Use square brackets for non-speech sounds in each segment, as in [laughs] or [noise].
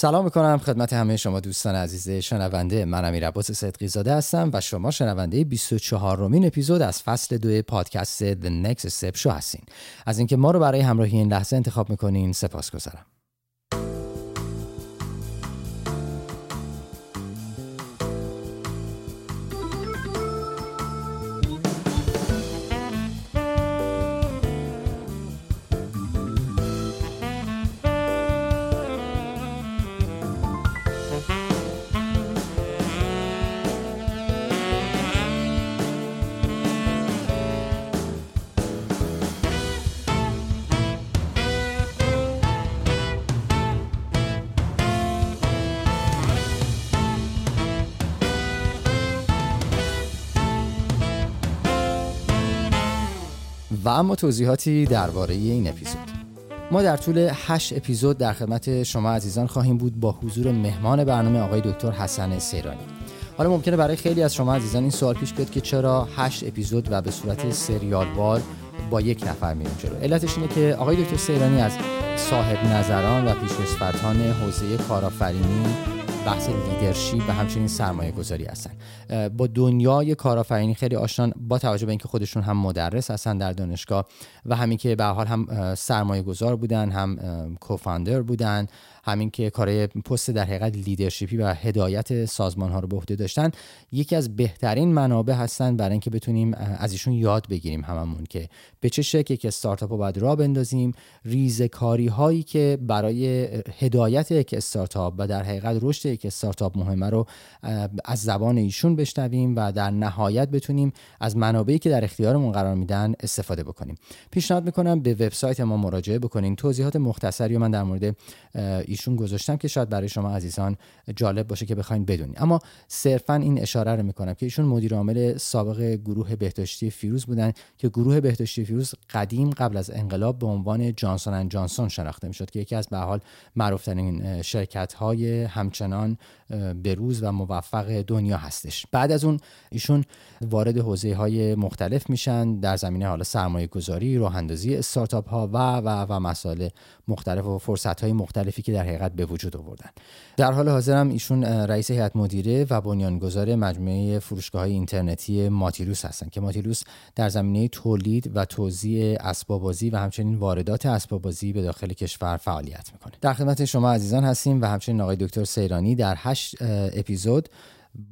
سلام می‌کنم خدمت همه شما دوستان عزیز شنونده. من امیر عباس صدقی زاده هستم و شما شنونده 24 رومین اپیزود از فصل دو پادکست The Next Step شو هستین. از اینکه ما رو برای همراهی این لحظه انتخاب می‌کنین سپاس گذارم توضیحاتی درباره این اپیزود. ما در طول 8 اپیزود در خدمت شما عزیزان خواهیم بود با حضور مهمان برنامه آقای دکتر حسن سیرانی. حالا ممکنه برای خیلی از شما عزیزان این سوال پیش بیاد که چرا 8 اپیزود و به صورت سریالوار با یک نفر میریم جلو. علتش اینه که آقای دکتر سیرانی از صاحب نظران و پیشکسوتان حوزه کارآفرینی بحث لیدرشپ و همچنین سرمایه گذاری هستن با دنیای کارآفرینی خیلی آشنا با توجه به اینکه خودشون هم مدرس هستن در دانشگاه و همین که به حال هم سرمایه گذار بودن هم co-founder بودن همین که کارهای پست در حقیقت leadershipی و هدایت سازمان ها رو به عهده داشتن یکی از بهترین منابع هستن برای اینکه بتونیم از ایشون یاد بگیریم هممون که به چه شکل یک استارتاپ رو باید راه بندازیم ریزکاری هایی که برای هدایت یک استارتاپ و در حقیقت رشد یک استارتاپ مهمه رو از زبان ایشون بشنویم و در نهایت بتونیم از منابعی که در اختیارمون قرار میدن استفاده بکنیم. پیشنهاد می‌کنم به وبسایت ما مراجعه بکنین. توضیحات مختصری من در مورد گذاشتم که شاید برای شما عزیزان جالب باشه که بخواین بدونید اما صرفا این اشاره رو می‌کنم که ایشون مدیر عامل سابق گروه بهداشتی فیروز بودن که گروه بهداشتی فیروز قدیم قبل از انقلاب به عنوان جانسون اند جانسون شناخته می‌شد که یکی از به حال معروفترین شرکت های همچنان بروز و موفق دنیا هستش. بعد از اون ایشون وارد حوزه های مختلف میشن در زمینه حالا سرمایه گذاری راه اندازی استارتاپ ها و و و مسائل مختلف و فرصت های مختلفی که در حقیقت به وجود آوردن. در حال حاضر هم ایشون رئیس هیئت مدیره و بنیانگذار مجموعه فروشگاه های اینترنتی ماتیلوس هستن که ماتیلوس در زمینه تولید و توزیع اسباب بازی و همچنین واردات اسباب بازی به داخل کشور فعالیت می‌کنه. در خدمت شما عزیزان هستیم و همچنین آقای دکتر سیرانی در هشت اپیزود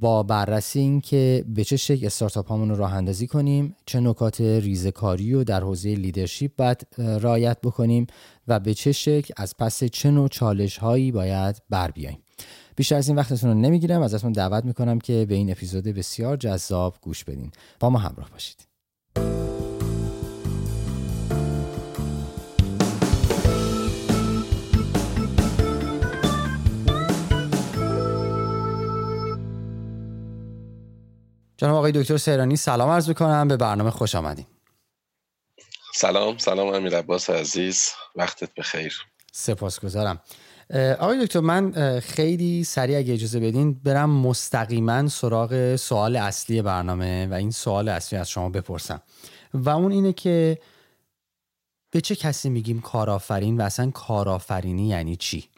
با بررسی این که به چه شکل استارتاپ هامون رو راه اندازی کنیم چه نکات ریزکاری و در حوزه لیدرشپ باید رعایت بکنیم و به چه شکل از پس چه نوع چالش هایی باید بر بیاییم. بیشتر از این وقتتون رو نمی‌گیرم ازتون دعوت می‌کنم که به این اپیزود بسیار جذاب گوش بدین. با ما همراه باشید. جناب آقای دکتر سیرانی سلام عرض می‌کنم. به برنامه خوش آمدین. سلام سلام امیر عباس عزیز. وقتت بخیر. سپاسگزارم. آقای دکتر من خیلی سریع اگه اجازه بدین برم مستقیما سراغ سوال اصلی برنامه و این سوال اصلی از شما بپرسم. و اون اینه که به چه کسی میگیم کارآفرین و اصلا کارآفرینی یعنی چی؟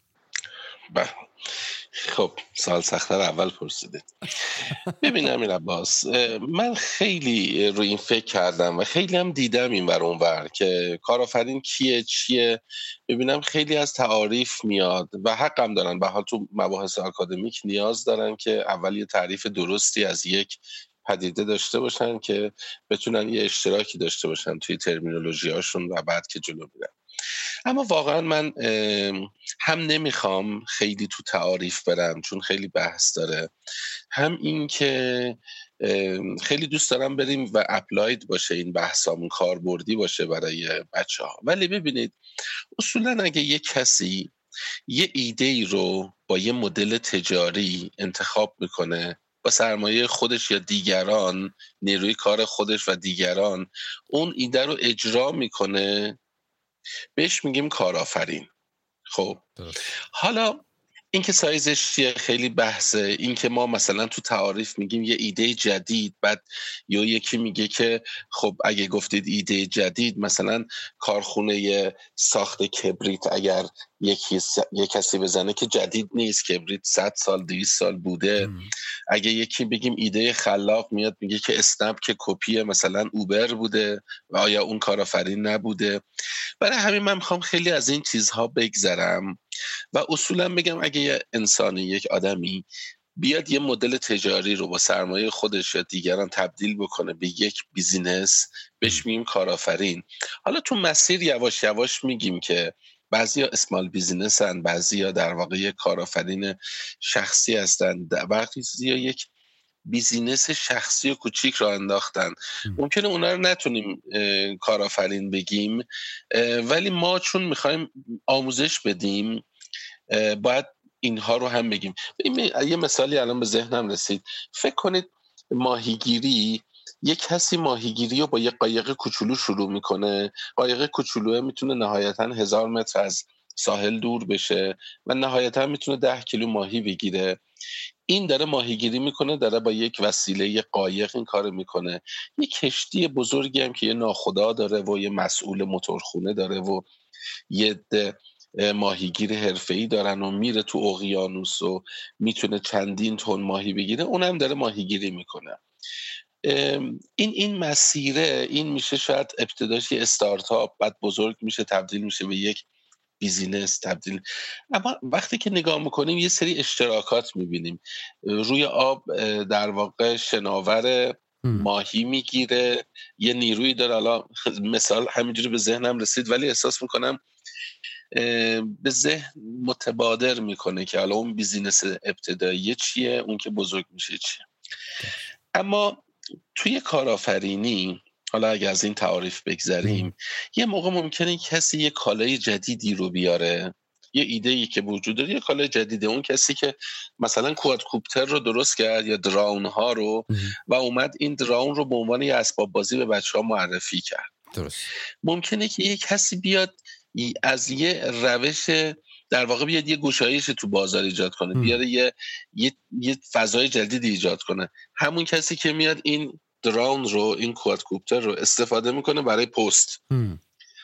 خب سال سختتر اول پرسیدید. ببینم این عباس من خیلی روی این فکر کردم و خیلی هم دیدم این ور اونور که کارآفرین کیه چیه. ببینم خیلی از تعاریف میاد و حقم دارن. به حال تو مباحث آکادمیک نیاز دارن که اول یه تعریف درستی از یک پدیده داشته باشن که بتونن یه اشتراکی داشته باشن توی ترمینولوژی هاشون و بعد که جلو میرن. اما واقعا من هم نمی‌خوام خیلی تو تعاریف برم چون خیلی بحث داره. هم این که خیلی دوست دارم بریم و اپلاید باشه این بحثامون کاربردی باشه برای بچه ها ولی ببینید اصولا اگه یه کسی یه ایده ای رو با یه مدل تجاری انتخاب می‌کنه با سرمایه خودش یا دیگران نیروی کار خودش و دیگران اون ایده رو اجرا می‌کنه بهش میگیم کارآفرین. خب. حالا اینکه سایزش چیه خیلی بحثه. اینکه ما مثلا تو تعاریف میگیم یه ایده جدید بعد یا یکی میگه که خب اگه گفتید ایده جدید مثلا کارخونه ساخت کبریت اگر یکی یک کسی بزنه که جدید نیست کبریت 100 سال 200 سال بوده. اگه یکی بگیم ایده خلاق میاد میگه که اسنپ که کپی مثلا اوبر بوده و آیا اون کارآفرین نبوده. برای همین من می‌خوام خیلی از این چیزها بگذرم و اصولا بگم اگه یه انسانی یک آدمی بیاد یه مدل تجاری رو با سرمایه خودش یا دیگران تبدیل بکنه به یک business بهش میگیم کارآفرین. حالا تو مسیر یواش یواش میگیم که بعضی ها small business هن بعضی ها در واقع یک کارآفرین شخصی هستن. بعضی ها یک بیزینس شخصی و کوچیک را انداختن. ممکنه اونا رو نتونیم کارآفرین بگیم ولی ما چون می‌خوایم آموزش بدیم باید اینها رو هم بگیم. یه مثالی الان به ذهنم رسید. فکر کنید ماهیگیری یک کسی ماهیگیری رو با یه قایق کوچولو شروع می‌کنه. قایق کوچولو می‌تونه نهایتا هزار متر از ساحل دور بشه و نهایتا می‌تونه ده کیلو ماهی بگیره. این داره ماهیگیری می‌کنه داره با یک وسیله یه قایق این کار می‌کنه. یه کشتی بزرگی هم که یه ناخدا داره و یه مسئول موتورخونه داره و یه ماهیگیر حرفه‌ای دارن و میره تو اقیانوس و می‌تونه چندین تن ماهی بگیره اونم داره ماهیگیری می‌کنه. این این مسیره این میشه شاید ابتداش یه استارتاپ بعد بزرگ میشه تبدیل میشه به یک business تبدیل. اما وقتی که نگاه می‌کنیم یه سری اشتراکات می‌بینیم. روی آب در واقع شناور ماهی می‌گیره. یه نیروی داره. حالا مثال همینجوری به ذهنم رسید ولی احساس می‌کنم به ذهن متبادر می‌کنه که حالا اون business ابتدایی چیه اون که بزرگ میشه چیه. اما توی کارآفرینی حالا اگه از این تعاریف بگذریم یه موقع ممکنه کسی یه کالای جدیدی رو بیاره. یه ایده ای که وجود داره یه کالای جدیده. اون کسی که مثلا کوادکوپتر رو درست کرد یا دراون ها رو و اومد این دراون رو به عنوان یه اسباب بازی به بچه ها معرفی کرد. درست. ممکنه که یه کسی بیاد از یه روش در واقع بیاد یه گشایش تو بازار ایجاد کنه بیاد یه،, یه،, یه فضای جدید ایجاد کنه. همون کسی که میاد این دراون رو این کوادکوپتر رو استفاده می‌کنه برای پست.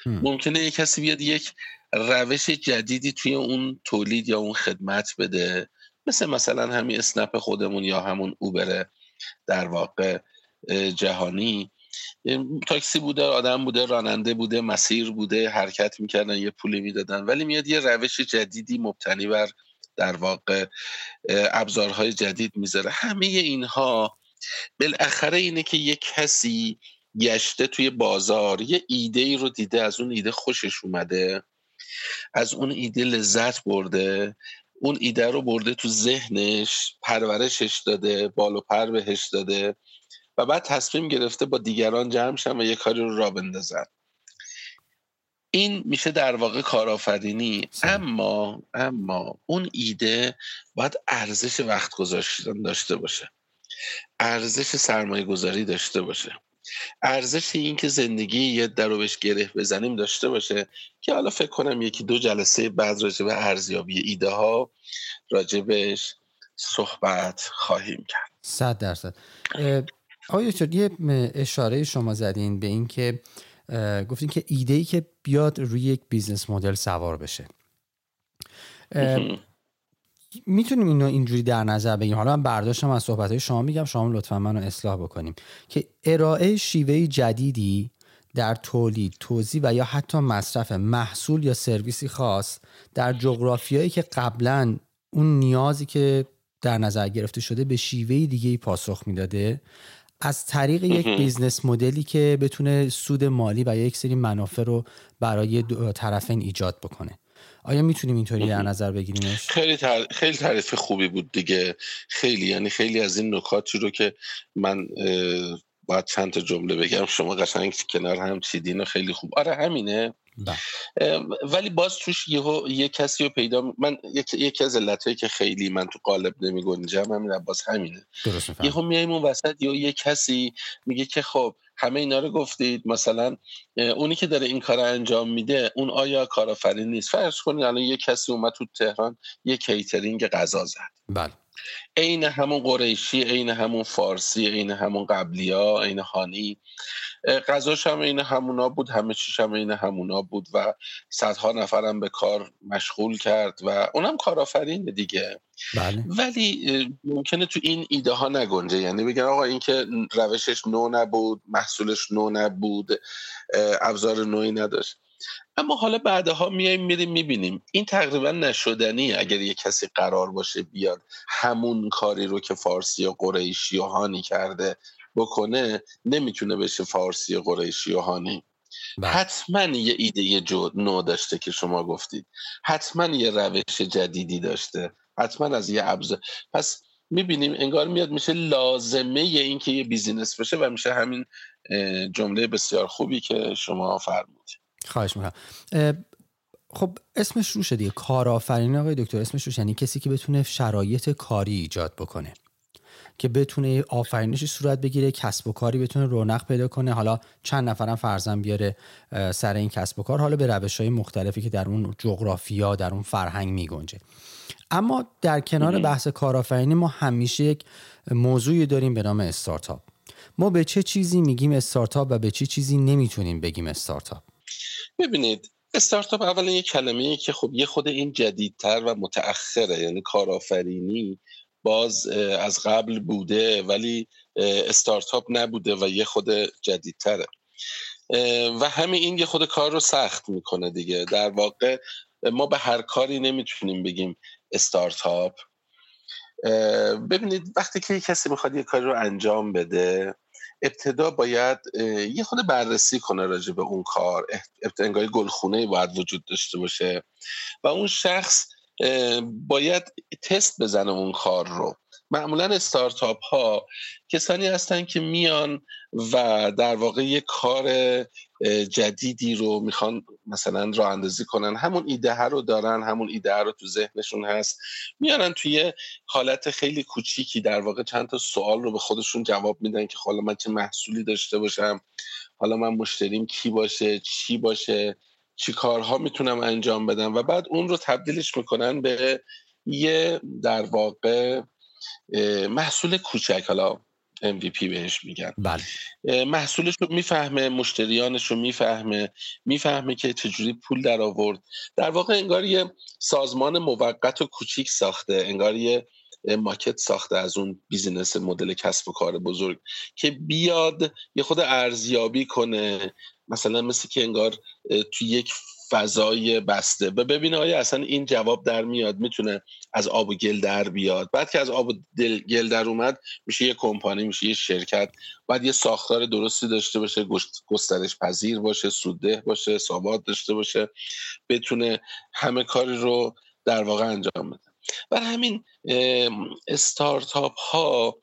ممکنه یه کسی بیاد یک روش جدیدی توی اون تولید یا اون خدمت بده. مثل مثلا همین اسنپ خودمون یا همون اوبر در واقع جهانی. تاکسی بوده آدم بوده راننده بوده مسیر بوده حرکت می‌کردن یه پولی می‌دادن ولی میاد یه روش جدیدی مبتنی بر در واقع ابزارهای جدید می‌ذاره. همه اینها بالاخره اینه که یه کسی گشته توی بازار یه ایده ای رو دیده از اون ایده خوشش اومده از اون ایده لذت برده اون ایده رو برده تو ذهنش پرورشش داده بال و پر بهش داده. و بعد تصمیم گرفته با دیگران جمع شن و یه کاری رو را بندازن. این میشه در واقع کارآفرینی. اما اما اون ایده باید ارزش وقت گذاشتن داشته باشه. ارزش سرمایه گذاری داشته باشه. ارزش این که زندگی یه در رو بهش گره بزنیم داشته باشه که حالا فکر کنم یکی دو جلسه بعد راجع به ارزیابی ایده ها راجبش صحبت خواهیم کرد. صد درصد. آقای دکتر یه اشاره شما زدین به این که گفتین که ایده ای که بیاد روی یک business model سوار بشه. می‌تونیم اینو اینجوری در نظر بگیریم؟ حالا من برداشتم از صحبت های شما میگم شما لطفا منو اصلاح بکنیم. که ارائه شیوه جدیدی در تولید، توزیع و یا حتی مصرف محصول یا سرویسی خاص در جغرافیایی که قبلا اون نیازی که در نظر گرفته شده به شیوه دیگه پاسخ می‌داده از طریق یک business model ی که بتونه سود مالی و یک سری منافع رو برای طرفین ایجاد بکنه. آیا می‌تونیم اینطوری در نظر بگیریمش؟ خیلی خیلی تعریف خوبی بود دیگه. خیلی یعنی خیلی از این نکاتی رو که من باید چند تا جمله بگم. شما قشنگ کنار هم چیدین و خیلی خوب. آره همینه. ولی باز توش یه, یه کسی رو پیدا من یکی از علتهایی که خیلی من تو قالب نمی گنجم همین باز همینه. یهو میایم اون وسط یا یه کسی میگه که خب همه اینا رو گفتید مثلا اونی که داره این کار انجام میده اون آیا کارآفرین نیست؟ فرض کنید الان یه کسی اومد تو تهران یه کیترینگ غذا زد. بله. عین همون قریشی عین همون فارسی عین همون قبلیا عین هانی. غذاش هم عین همونا بود همه چیش هم عین همونا بود و صدها نفرم به کار مشغول کرد و اونم کارآفرین دیگه. بله. ولی ممکنه تو این ایده ها نگنجه. یعنی بگن آقا این که روشش نو نبود محصولش نو نبود ابزار نوعی نداشت. اما حالا بعدها میایم میریم می‌بینیم. این تقریبا نشدنی اگر یه کسی قرار باشه بیاد همون کاری رو که فارسی و قریشی و هانی کرده بکنه نمی‌تونه بشه فارسی و قریشی و هانی. بله. حتما یه ایده جو نو داشته که شما گفتید. حتما یه روش جدیدی داشته. حتما از یه ابزار پس می‌بینیم انگار میاد میشه لازمه این که یه بیزینس بشه و میشه همین جمله بسیار خوبی که شما فرمودید. خواهش می‌کنم. خب اسمش روشه دیگه. کارآفرین آقای دکتر اسمش روشه. یعنی کسی که بتونه شرایط کاری ایجاد بکنه. که بتونه آفرینشی صورت بگیره کسب و کاری بتونه رونق پیدا کنه. حالا چند نفرم فرزن بیاره سر این کسب و کار. حالا به روش های مختلفی که در اون جغرافیا در اون فرهنگ میگنجه. اما در کنار بحث کارآفرینی ما همیشه یک موضوعی داریم به نام استارتاپ. ما به چه چیزی میگیم استارتاپ و به چه چیزی نمی‌تونیم بگیم استارتاپ؟ ببینید استارتاپ اولا یه کلمه که خب یه خود این جدیدتر و متأخره یعنی کارآفرینی باز از قبل بوده ولی استارتاپ نبوده و یه خود جدیدتره. و همین این یه خود کار رو سخت می‌کنه دیگه. در واقع ما به هر کاری نمی‌تونیم بگیم استارتاپ. ببینید وقتی که کسی می‌خواد یه کاری رو انجام بده ابتدا باید یه خود بررسی کنه راجع به اون کار انگاری گلخونه باید وجود داشته باشه. و اون شخص باید تست بزنه اون کار رو. معمولا استارتاپ ها کسانی هستن که میان و در واقع یه کار جدیدی رو می‌خوان مثلا راه اندازی کنن. همون ایده ها رو دارن همون ایده ها رو تو ذهنشون هست. میارن توی حالت خیلی کوچیکی در واقع چند تا سوال رو به خودشون جواب میدن که حالا من چه محصولی داشته باشم؟ حالا من مشتریم کی باشه؟ چی باشه؟ چی کارها می‌تونم انجام بدم؟ و بعد اون رو تبدیلش می‌کنن به یه در واقع محصول کوچک حالا MVP بهش میگن. بله. محصولش رو می‌فهمه مشتریانش رو می‌فهمه می‌فهمه که چجوری پول در آورد. در واقع انگار یه سازمان موقت و کوچیک ساخته انگار یه ماکت ساخته از اون بیزینس مدل کسب و کار بزرگ که بیاد یه خود ارزیابی کنه. مثلا مثل که انگار تو یک فضای بسته. و ببینه آیا اصلا این جواب در میاد می‌تونه از آب و گل در بیاد. بعد که از آب و گل در اومد میشه یه کمپانی میشه یه شرکت بعد یه ساختار درستی داشته باشه گسترش پذیر باشه سوده باشه ثبات داشته باشه بتونه همه کاری رو در واقع انجام بده. برای همین استارتاپ ها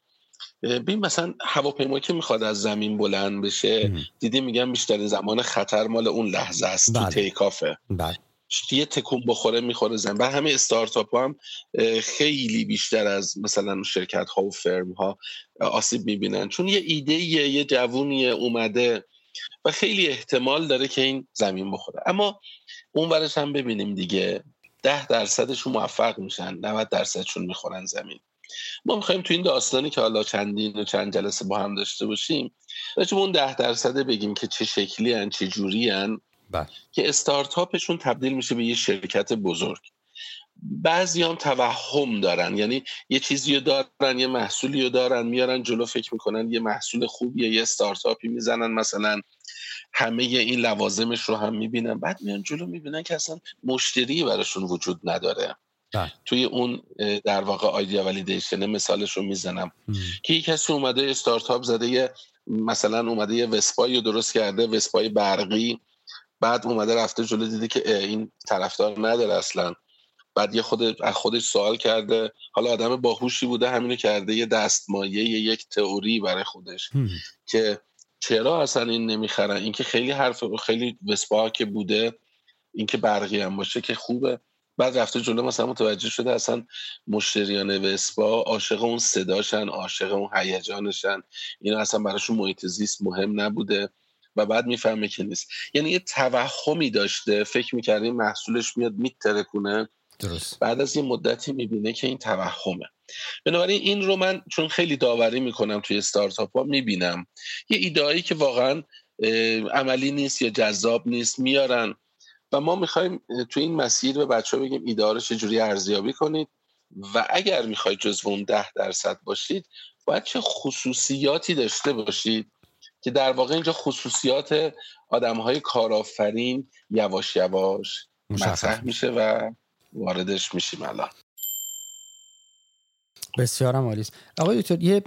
ببین مثلا هواپیما که می‌خواد از زمین بلند بشه دیدی میگن بیشترین زمان خطر مال اون لحظه است بله. تو تیکافه بله. یه تکون بخوره می‌خوره زمین. و همه استارتاپ هم خیلی بیشتر از مثلا شرکت ها و فرم ها آسیب می‌بینن. چون یه ایده یه, یه جوونیه اومده و خیلی احتمال داره که این زمین بخوره. اما اون ورش هم ببینیم دیگه. ده درصدشون موفق میشن 90 درصدشون می‌خورن زمین. ما می‌خوایم تو این داستانی که حالا چندین و چند جلسه با هم داشته باشیم راجب اون ده درصده بگیم که چه شکلی هن چه جوری هن بله. که استارتاپشون تبدیل میشه به یه شرکت بزرگ. بعضی هم توهم دارن یعنی یه چیزی رو دارن یه محصولی رو دارن میارن جلو فکر می‌کنن یه محصول خوبیه یه استارتاپی می‌زنن مثلا. همه این لوازمش رو هم می‌بینن بعد میان جلو می‌بینن که اصلا مشتری براشون وجود نداره. بله. توی اون در واقع آیدیا ولیدیشن مثالش رو می‌زنم. که یک کسی اومده استارتاپ زده یه مثلا اومده یه وسپایی رو درست کرده وسپای برقی بعد اومده رفته جلو دیده که این طرفدار نداره اصلا. بعد یه خود از خودش سوال کرده حالا آدم باهوشی بوده همینو کرده یه دستمایه یک تئوری برای خودش. که چرا اصلا این نمی‌خرن؟ اینکه خیلی حرف خیلی وسپا که بوده اینکه برقی هم باشه که خوبه. بعد رفته جلو مثلا متوجه شده اصلا مشتریان وسپا عاشق اون صداشن عاشق اون هیجانشن. اینا اصلا براشون محیط زیست مهم نبوده. و بعد می‌فهمه که نیست. یعنی یه توهمی داشته فکر می‌کرده این محصولش میاد میترکونه. درست. بعد از یه مدتی می‌بینه که این توهمه. بنابراین این رو من چون خیلی داوری می‌کنم توی استارتاپ ها می‌بینم. یه ایدایی که واقعا عملی نیست یا جذاب نیست میارن و ما می‌خوایم تو این مسیر به بچه ها بگیم ایده رو چجوری ارزیابی کنید و اگر می‌خواید جزو اون ده درصد باشید باید چه خصوصیاتی داشته باشید که در واقع اینجا خصوصیات آدم های کارآفرین یواش یواش مطرح میشه. و واردش میشیم الان. بسیارم عالی آقای دکتر یه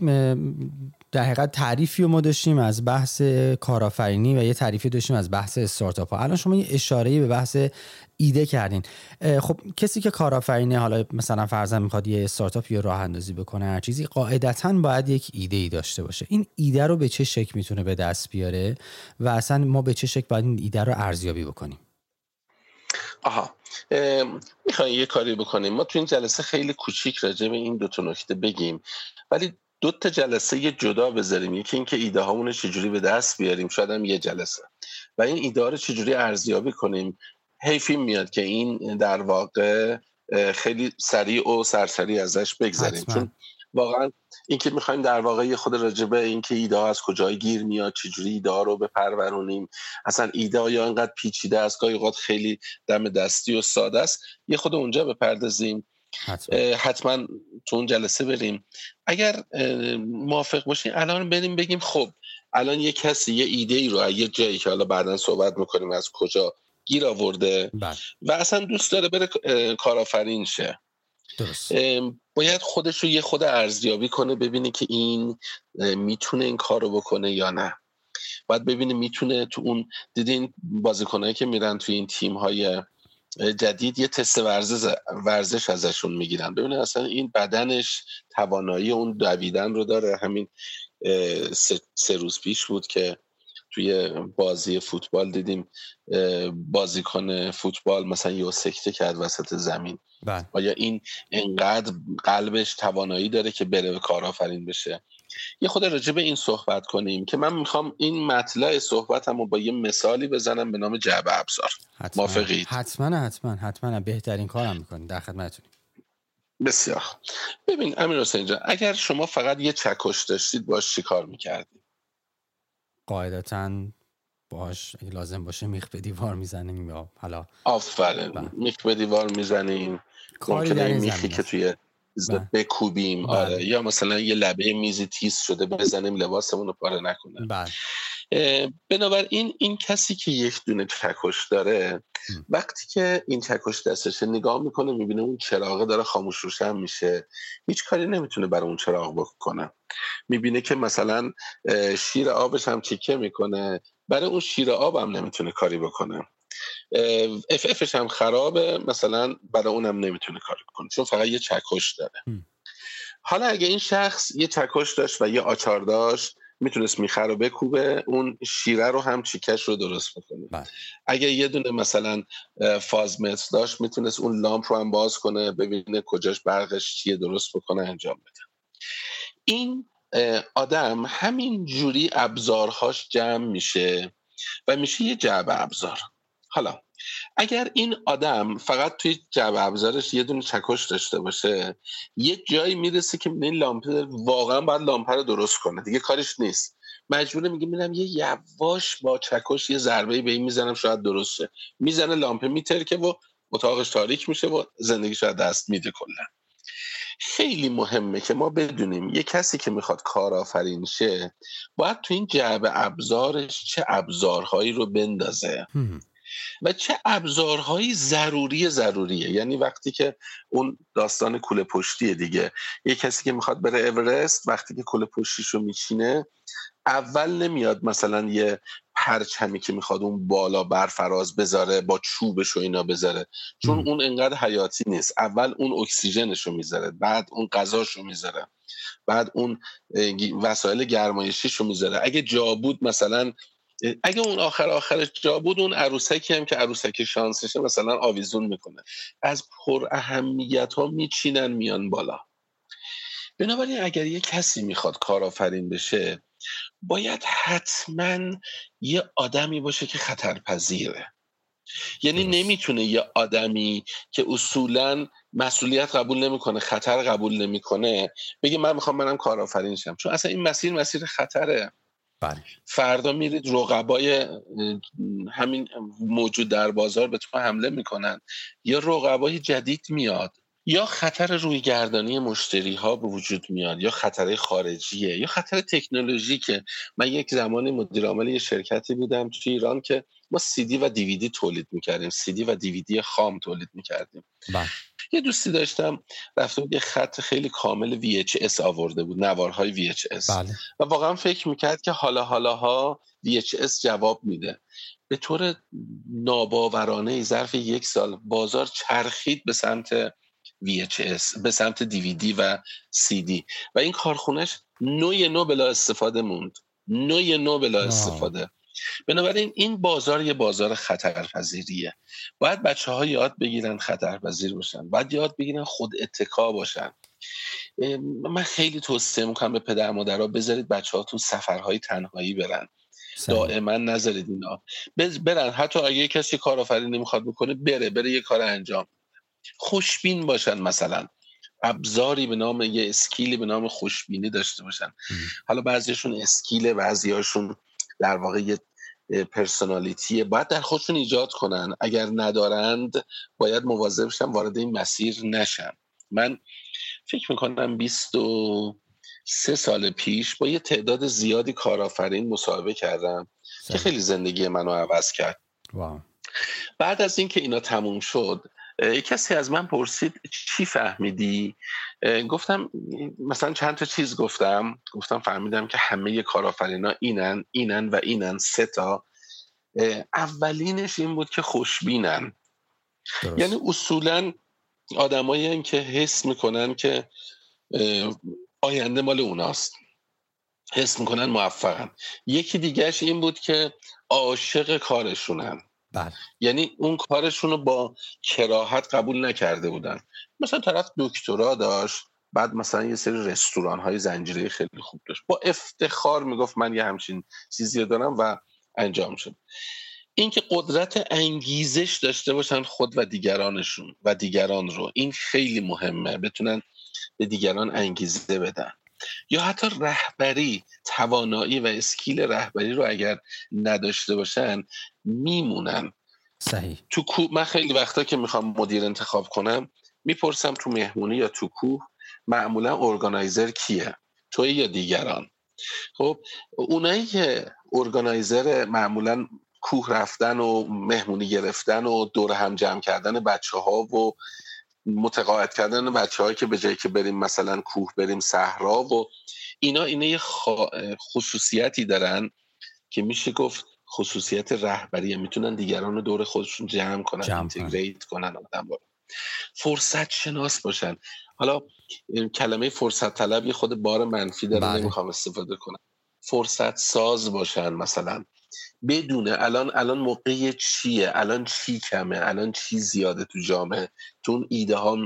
در حقیقت تعریفی رو ما داشتیم از بحث کارآفرینی و یه تعریفی داشتیم از بحث استارتاپ ها. الان شما یه اشاره به بحث ایده کردین. خب کسی که کارآفرینه حالا مثلا فرضاً می‌خواد یه استارتاپ یا راه اندازی بکنه هر چیزی قاعدتا باید یک ایده ای داشته باشه. این ایده رو به چه شکل می‌تونه به دست بیاره و اصلا ما به چه شکل باید این ایده رو ارزیابی بکنیم؟ آها. می‌خوای یه کاری بکنیم. ما تو این جلسه خیلی کوچیک راجع به این دو تا نکته بگیم. ولی دو تا جلسه جدا بذاریم. یکی اینکه ایده هامون چجوری به دست بیاریم. شاید هم یه جلسه. و این ایده رو چجوری ارزیابی کنیم. حیفی میاد که این در واقع خیلی سریع و سرسری ازش بگذریم. چون واقعا اینکه می‌خوایم در واقع یه خود راجبه اینکه ایده از کجای گیر میاد چجوری ایده رو بپرورونیم. اصلا ایده یا انقدر پیچیده است گاهی اوقات خیلی دم دستی و ساده است. یه خود اونجا بپردازیم. حتما. تو اون جلسه بریم اگر موافق باشیم الان بریم بگیم خب الان یه کسی یه ایده ای رو یه جایی که حالا بعدا صحبت می‌کنیم از کجا گیر آورده بله. و اصلا دوست داره بره کارآفرین شه درست. باید خودش رو یه خود ارزیابی کنه ببینه که این می‌تونه این کار رو بکنه یا نه باید ببینه می‌تونه تو اون دیدین بازیکنایی که میرن توی این تیم های جدید یه تست ورزش, ورزش ازشون می‌گیرن. ببینه اصلا این بدنش توانایی اون دویدن رو داره. همین سه روز پیش بود که توی بازی فوتبال دیدیم بازیکن فوتبال مثلا یه سکته کرد وسط زمین. بله. آیا این انقدر قلبش توانایی داره که بره کارآفرین بشه؟ یه خود راجع به این صحبت کنیم که من می‌خوام این مطلع صحبتم رو با یه مثالی بزنم به نام جعبه ابزار. موافقید؟ حتما حتما حتما. بهترین کارم می‌کنیم در خدمتتونیم بسیار ببین امیر حسین جان اگر شما فقط یه چکش داشتید باش چیکار می‌کردید قاعدتا باش اگه لازم باشه میخ به دیوار می‌زنیم یا حالا آفرین. بله. میخ به دیوار می‌زنیم. ممکنه میخی که توی بله. بکوبیم بله. آره یا مثلا یه لبه میزی تیز شده بزنیم لباسمون رو پاره نکنه. بله. بنابراین این کسی که یک دونه چکش داره وقتی که این چکش دستشه نگاه می‌کنه می‌بینه اون چراغه داره خاموش روشن میشه. هیچ کاری نمی‌تونه برای اون چراغ بکنه. می‌بینه که مثلا شیر آبش هم چیکه می‌کنه. برای اون شیر آب هم نمی‌تونه کاری بکنه. اف افش هم خرابه. مثلا برای اونم نمی‌تونه کاری کنه چون فقط یه چکش داره. حالا اگه این شخص یه چکش داشت و یه آچار داشت می‌تونست میخه رو بکوبه اون شیره رو هم چیکش رو درست بکنه. بله. اگه یه دونه مثلا فازمتر داشت می‌تونست اون لامپ رو هم باز کنه ببینه کجاش برقش چیه درست بکنه انجام بده. این آدم همین جوری ابزارهاش جمع میشه و میشه یه جعبه ابزار. حالا اگر این آدم فقط توی جعبه ابزارش یه دونه چکش داشته باشه یه جایی می‌رسه که این لامپه واقعا باید لامپه رو درست کنه دیگه کارش نیست. مجبوره میگه میرم یه یواش با چکش یه ضربه به این می‌زنم شاید درست شه می‌زنه لامپه میترکه و اتاقش تاریک میشه و زندگی شاید دست میده کلا. خیلی مهمه که ما بدونیم یه کسی که می‌خواد کارآفرین شه باید تو این جعبه ابزارش چه ابزارهایی رو بندازه. و چه ابزارهایی ضروری ضروریه؟ یعنی وقتی که اون داستان کوله پشتیه دیگه. یه کسی که می‌خواد بره اورست وقتی که کوله پشتیشو میچینه اول نمیاد مثلا یه پرچمی که می‌خواد اون بالا برفراز بذاره با چوبش و اینا بذاره. چون اون انقدر حیاتی نیست. اول اون اکسیژنش رو می‌ذاره بعد اون غذاش رو می‌ذاره بعد اون وسایل گرمایشیش رو می‌ذاره. اگه جا بود مثلا اگه اون آخر آخرش جا بود اون عروسکی هم که عروسک شانسشه مثلا آویزون می‌کنه. از پر اهمیت ها میچینن میان بالا. بنابراین اگر یه کسی می‌خواد کارآفرین بشه باید حتما یه آدمی باشه که خطرپذیره. یعنی نمی‌تونه یه آدمی که اصولا مسئولیت قبول نمی‌کنه خطر قبول نمی‌کنه بگه من می‌خوام منم کارآفرین شم. چون اصلا این مسیر مسیر خطره. بله. فردا میرید رقبای همین موجود در بازار به تو حمله می‌کنن یا رقبای جدید میاد یا خطر روی گردانی مشتری ها به وجود میاد یا خطر خارجیه یا خطر تکنولوژیکه من یک زمانی مدیر عامل یه شرکتی بودم توی ایران که ما دی و دیویدی تولید می‌کردیم دی و دیویدی خام تولید می‌کردیم بله. یه دوستی داشتم رفته بود یه خط خیلی کامل VHS آورده بود نوارهای VHS بله. و واقعا فکر می‌کرد که حالا حالا ها VHS جواب میده به طور ناباورانه ظرف یک سال بازار چرخید به سمت VHS به سمت DVD و CD و این کارخونش نوع نو بلا استفاده موند. نوع نو بلا استفاده. بنابراین این بازار یه بازار خطرپذیریه. باید بچه ها یاد بگیرن خطرپذیر باشن. باید یاد بگیرن خود اتکا باشن. من خیلی توصیه می‌کنم به پدر مادرها بذارید بچه ها تو سفرهای تنهایی برن. دائما نذارید اینا. برن. حتی اگه کسی کارآفرینی نمی‌خواد بکنه بره. بره یه کار انجام. خوشبین باشن مثلا. ابزاری به نام یه اسکیلی به نام خوشبینی داشته باشن. حالا بعضیشون اسکیله بعضیاشون در واقع یه پرسونالیتیه. باید در خودشون ایجاد کنن. اگر ندارند باید مواظب بشن وارد این مسیر نشن. من فکر می‌کنم بیست و سه سال پیش با یه تعداد زیادی کارآفرین مصاحبه کردم که خیلی زندگی منو عوض کرد. بعد از اینکه اینا تموم شد کسی از من پرسید چی فهمیدی؟ گفتم مثلا چند تا چیز گفتم. گفتم فهمیدم که همه کارآفرینا اینن اینن و اینن سه تا. اولینش این بود که خوشبینن. یعنی اصولا آدمایی که حس می‌کنن که آینده مال اوناست. حس می‌کنن موفقن. یکی دیگهش این بود که عاشق کارشونن. بله. یعنی اون کارشون رو با کراهت قبول نکرده بودن. مثلا طرف دکترا داشت بعد مثلا یه سری رستوران های زنجیره خیلی خوب داشت. با افتخار می‌گفت من یه همچین چیزی دارم و انجام شد. اینکه قدرت انگیزش داشته باشن خود و دیگرانشون و دیگران رو این خیلی مهمه. بتونن به دیگران انگیزه بدن. یا حتی رهبری توانایی و اسکیل رهبری رو اگر نداشته باشن میمونن. صحیح. تو کوه من خیلی وقتا که می‌خوام مدیر انتخاب کنم می‌پرسم تو مهمونی یا تو کوه معمولا ارگانایزر کیه؟ توی یا دیگران؟ خب اونایی که ارگانایزر معمولا کوه رفتن و مهمونی گرفتن و دور هم جمع کردن بچه ها و متقاعد کردن بچه که به جایی که بریم مثلا کوه بریم صحرا و اینا اینا یه خصوصیتی دارن که میشه گفت خصوصیت رهبری. می‌تونن دیگران رو دور خودشون جمع کنن اینتگریت کنن. آدم فرصت شناس باشن. حالا کلمه فرصت طلب یه خود بار منفی داره بله. نمی‌خوام استفاده کنم. فرصت ساز باشن مثلا. بدونه الان الان موقع چیه الان چی کمه الان چی زیاده تو جامعه. تو اون ایده ها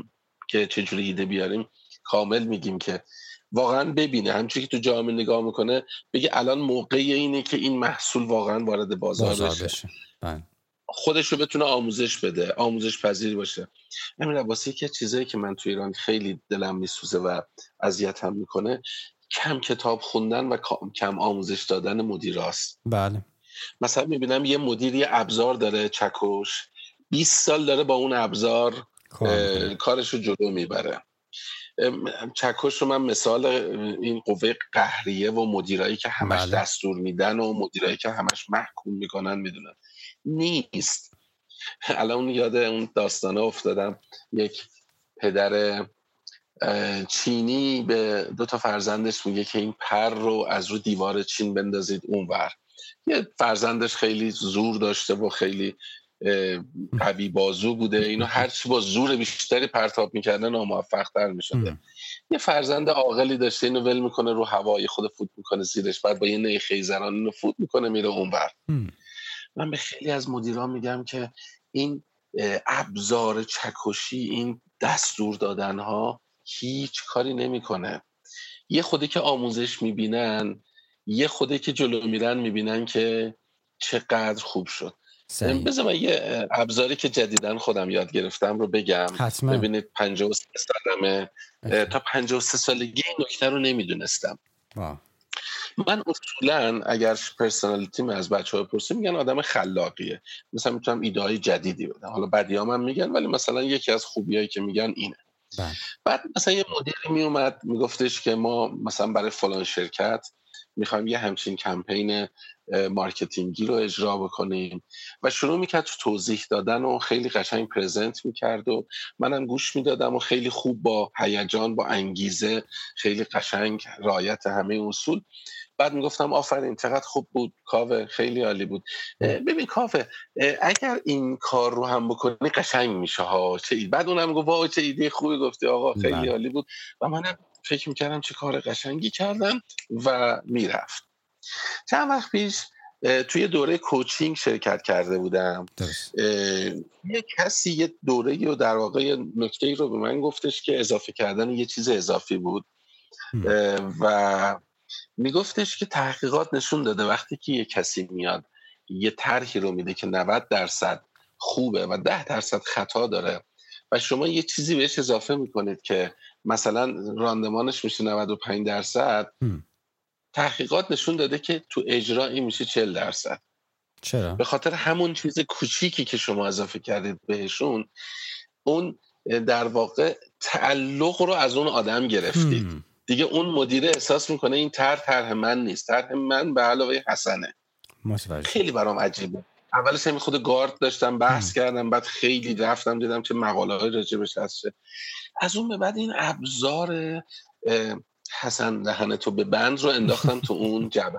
که چجوری ایده بیاریم کامل میگیم که واقعا ببینه. همچون که تو جامعه نگاه می‌کنه بگه الان موقع اینه که این محصول واقعا وارد بازار, بازار بشه, بشه. بله. خودش رو بتونه آموزش بده آموزش پذیر باشه. همین واسه یکی چیزایی که من تو ایران خیلی دلم میسوزه و اذیتم می‌کنه کم کتاب خوندن و کم آموزش دادن مدیراست بله. مثلا می‌بینم یه مدیر یه ابزار داره چکش 20 سال داره با اون ابزار کارش رو جلو می‌بره. چکش رو من مثال این قوه قهریه و مدیرایی که همش بله. دستور میدن و مدیرایی که همش محکوم می‌کنن می‌دونن. نیست. الان یاد اون داستانه افتادم. یک پدر چینی به دو تا فرزندش میگه که این پر رو از رو دیوار چین بندازید اونور. یه فرزندش خیلی زور داشته و خیلی قوی بازو بوده. اینو هرچی با زور بیشتری پرتاب می‌کردن ناموفق تر می‌شده. یه فرزند عاقلی داشته اینو ول می‌کنه رو هوای خود فوت می‌کنه زیرش بعد با یه نی خیزران اینو فوت می‌کنه میره اونور. من به خیلی از مدیران میگم که این ابزار چکشی این دستور دادن ها هیچ کاری نمی‌کنه. یه خودی که آموزش می‌بینن یه خوده که جلو میرن می‌بینن که چقدر خوب شد. بذار من یه ابزاری که جدیدن خودم یاد گرفتم رو بگم. حتما. ببینید 53 سالمه. تا 53 سالگی این نکته رو نمی‌دونستم. من اصولا اگر پرسنالیتی از بچه ها پرسیم میگن آدم خلاقیه. مثلا می‌تونم ایده های جدیدی بدم. حالا بدی هم میگن ولی مثلا یکی از خوبیایی که میگن اینه. بله. بعد مثلا یه مدیری میومد میگفتش که ما مثلا برای فلان شرکت می‌خوایم یه همچین کمپین marketing ی رو اجرا بکنیم و شروع می‌کرد تو توضیح دادن و خیلی قشنگ present می‌کرد و منم گوش می‌دادم و خیلی خوب با هیجان با انگیزه خیلی قشنگ right همه اصول بعد می‌گفتم آفرین چقدر خوب بود کاوه خیلی عالی بود ببین کاوه اگر این کار رو هم بکنی قشنگ میشه ها چه. بعد اونم گفت وای چه ایده خوبی گفتی آقا خیلی بله. عالی بود و منم فکر می‌کردم چه کار قشنگی کردم و می‌رفت. چند وقت پیش توی دوره کوچینگ شرکت کرده بودم. یه کسی یه دوره و در واقع نکته رو به من گفتش که اضافه کردن یه چیز اضافی بود. و میگفتش که تحقیقات نشون داده وقتی که یه کسی میاد یه طرحی رو میده که 90 درصد خوبه و 10 درصد خطا داره و شما یه چیزی بهش اضافه می‌کنید که مثلا راندمانش میشه 95 درصد تحقیقات نشون داده که تو اجرا این میشه 40 درصد. چرا؟ به خاطر همون چیز کوچیکی که شما اضافه کردید بهشون اون در واقع تعلق رو از اون آدم گرفتید. دیگه اون مدیره احساس می‌کنه این طرح طرح من نیست. طرح من به علاوه حسنه. خیلی برام عجیبه. اولش همین خود گارد داشتم بحث کردم بعد خیلی رفتم دیدم چه مقاله های راجبش هست از اون به بعد این ابزار حسن دهن تو به بند رو انداختم تو اون [laughs] جبه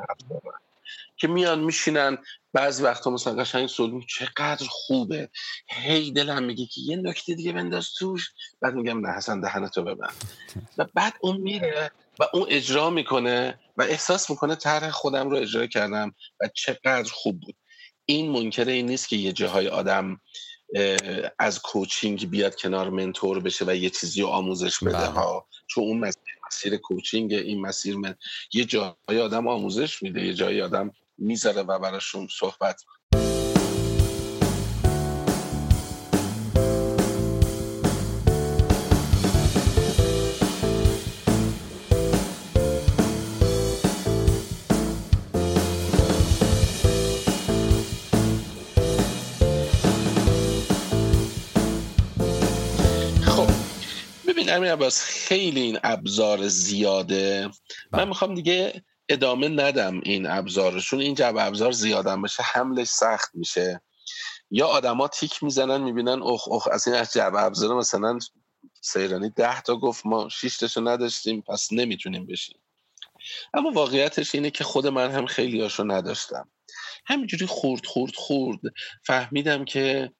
که میان میشینن بعضی وقتا مثلا قشنگ سلون چقدر خوبه. هی دلم میگه که یه نکته دیگه بنداز توش. بعد میگم نه حسن دهنتو ببند و بعد اون میره و اون اجرا می‌کنه و احساس می‌کنه طرح خودم رو اجرا کردم و چقدر خوب بود. این منکر این نیست که یه جاهای آدم از کوچینگ بیاد کنار منتور بشه و یه چیزی رو آموزش بده بله. ها چون اون مسیر, مسیر کوچینگ این مسیر من یه جایی آدم آموزش میده یه جایی آدم می‌ذاره و براشون صحبت ببین امیر عباس خیلی این ابزار زیاده. من بله. می‌خوام دیگه ادامه ندم این ابزارشون این جب ابزار زیادم بشه حملش سخت میشه. یا آدما تیک می‌زنن می‌بینن اخ اخ از این از جب ابزار مثلا سیرانی ده تا گفت ما شیش نداشتیم پس نمی‌تونیم بشیم اما واقعیتش اینه که خود من هم خیلی هاشو نداشتم. همینجوری خورد خورد خورد. فهمیدم که